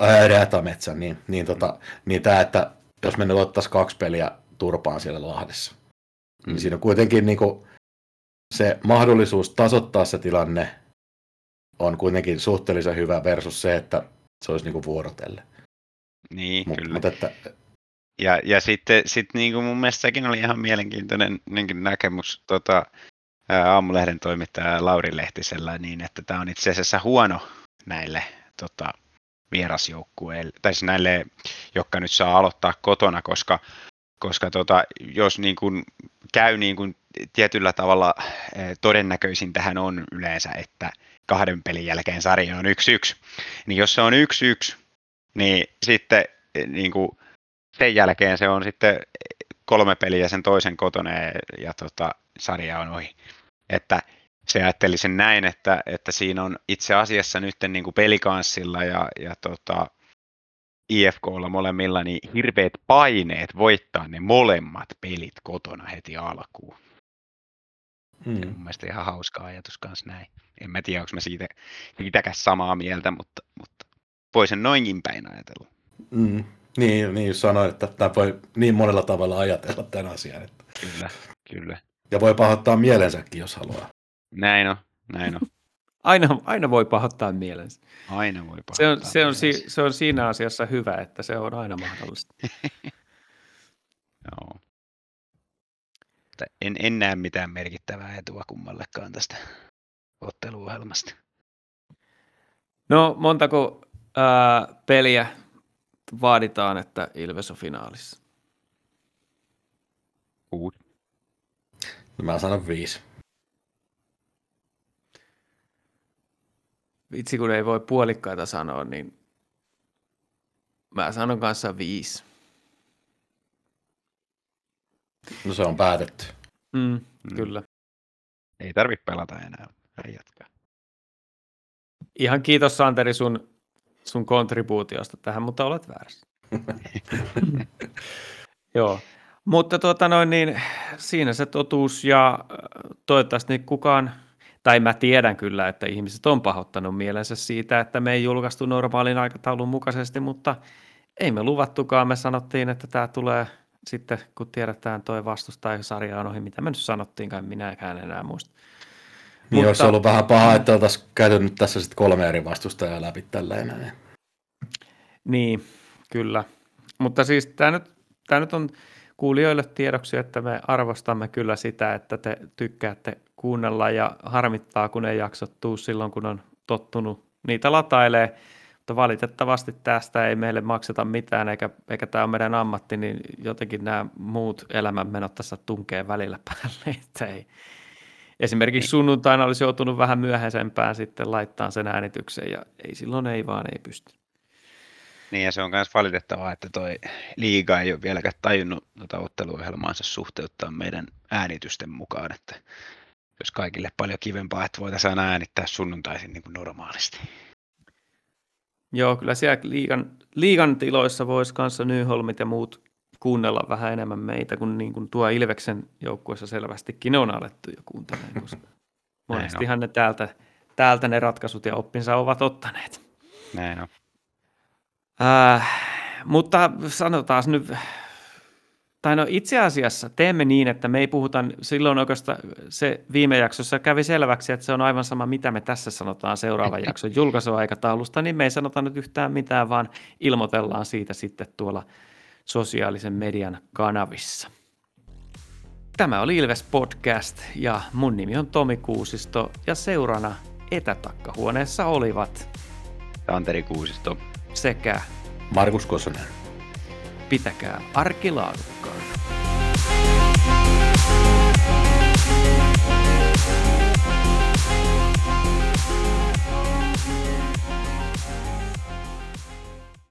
Ää, ratametsä, niin, niin, tota, niin tämä, että jos me nyt ottaisiin kaksi peliä turpaan siellä Lahdessa, niin mm. niin siinä on kuitenkin niin kuin, se mahdollisuus tasoittaa se tilanne on kuitenkin suhteellisen hyvä versus se, että se olisi niin kuin vuorotelle. Niin, Mut, kyllä. Mutta että, ja, ja sitten sit niin kuin mun mielestä sekin oli ihan mielenkiintoinen niin näkemys tota, aamulehden toimittaja Lauri Lehtisellä niin, että tämä on itse asiassa huono näille tota, vierasjoukkueille, tai siis näille, jotka nyt saa aloittaa kotona, koska, koska tota, jos niin kuin käy niin kuin tietyllä tavalla todennäköisin tähän on yleensä, että kahden pelin jälkeen sarja on 1-1, niin jos se on 1-1, niin sitten niin kuin sen jälkeen se on sitten kolme peliä sen toisen kotona ja, ja tota, sarja on ohi. Että se ajatteli sen näin, että, että siinä on itse asiassa nyt niin kuin pelikanssilla ja, ja tota, IFKlla molemmilla niin hirveät paineet voittaa ne molemmat pelit kotona heti alkuun. Hmm. Mun mielestä ihan hauska ajatus kanssa näin. En mä tiedä, onko mä siitä siitäkään samaa mieltä, mutta, mutta voi sen noinkin päin ajatella. Mm. Niin, niin sanoin, että tämä voi niin monella tavalla ajatella tämän asian. Että... Kyllä, kyllä. Ja voi pahoittaa mielensäkin, jos haluaa. Näin on, näin on. aina, aina voi pahoittaa mielensä. Aina voi pahoittaa se on, se, on, si, se on siinä asiassa hyvä, että se on aina mahdollista. Joo. En, en näe mitään merkittävää etua kummallekaan tästä otteluohjelmasta. No montako ää, peliä vaaditaan, että Ilves on finaalissa? Kuusi. No mä sanon viisi. Vitsi, kun ei voi puolikkaita sanoa, niin mä sanon kanssa viisi. No se on päätetty. Mm, mm. Kyllä. Ei tarvi pelata enää. Hän jatkaa. Ihan kiitos Santeri sun sun kontribuutiosta tähän, mutta olet väärässä. Joo, mutta tuota noin, niin siinä se totuus ja äh, toivottavasti kukaan, tai mä tiedän kyllä, että ihmiset on pahoittanut mielensä siitä, että me ei julkaistu normaalin aikataulun mukaisesti, mutta ei me luvattukaan, me sanottiin, että tämä tulee sitten, kun tiedetään toi sarja on ohi, mitä me nyt sanottiinkaan, minäkään enää muista. Niin mutta... olisi ollut vähän paha, että oltaisiin käyty nyt tässä sitten kolme eri vastustajaa läpi tällainen. Niin, kyllä. Mutta siis tämä nyt, tämä nyt on kuulijoille tiedoksi, että me arvostamme kyllä sitä, että te tykkäätte kuunnella ja harmittaa, kun ei jakso tuu silloin, kun on tottunut niitä latailee. Mutta valitettavasti tästä ei meille makseta mitään, eikä, eikä tämä ole meidän ammatti, niin jotenkin nämä muut elämänmenot tässä tunkee välillä päälle, että ei. Esimerkiksi sunnuntaina olisi joutunut vähän myöhäisempään sitten laittaa sen äänityksen ja ei silloin ei vaan ei pysty. Niin ja se on myös valitettavaa, että toi liiga ei ole vieläkään tajunnut tuota otteluohjelmaansa suhteuttaa meidän äänitysten mukaan, että jos kaikille paljon kivempaa, että voitaisiin aina äänittää sunnuntaisin niin kuin normaalisti. Joo, kyllä siellä liigan, liigan tiloissa voisi kanssa Nyholmit ja muut kuunnella vähän enemmän meitä, kun, niin kuin tuo Ilveksen joukkueessa selvästikin on alettu jo kuuntelemaan, koska monestihan ne täältä, täältä ne ratkaisut ja oppinsa ovat ottaneet. Näin on. Äh, mutta sanotaan nyt, tai no itse asiassa teemme niin, että me ei puhuta, silloin oikeastaan se viime jaksossa kävi selväksi, että se on aivan sama, mitä me tässä sanotaan seuraavan jakson julkaisuaikataulusta, niin me ei sanota nyt yhtään mitään, vaan ilmoitellaan siitä sitten tuolla sosiaalisen median kanavissa. Tämä oli Ilves Podcast ja mun nimi on Tomi Kuusisto ja seurana etätakkahuoneessa olivat Anteri Kuusisto sekä Markus Kosonen. Pitäkää arkilaadukkaan.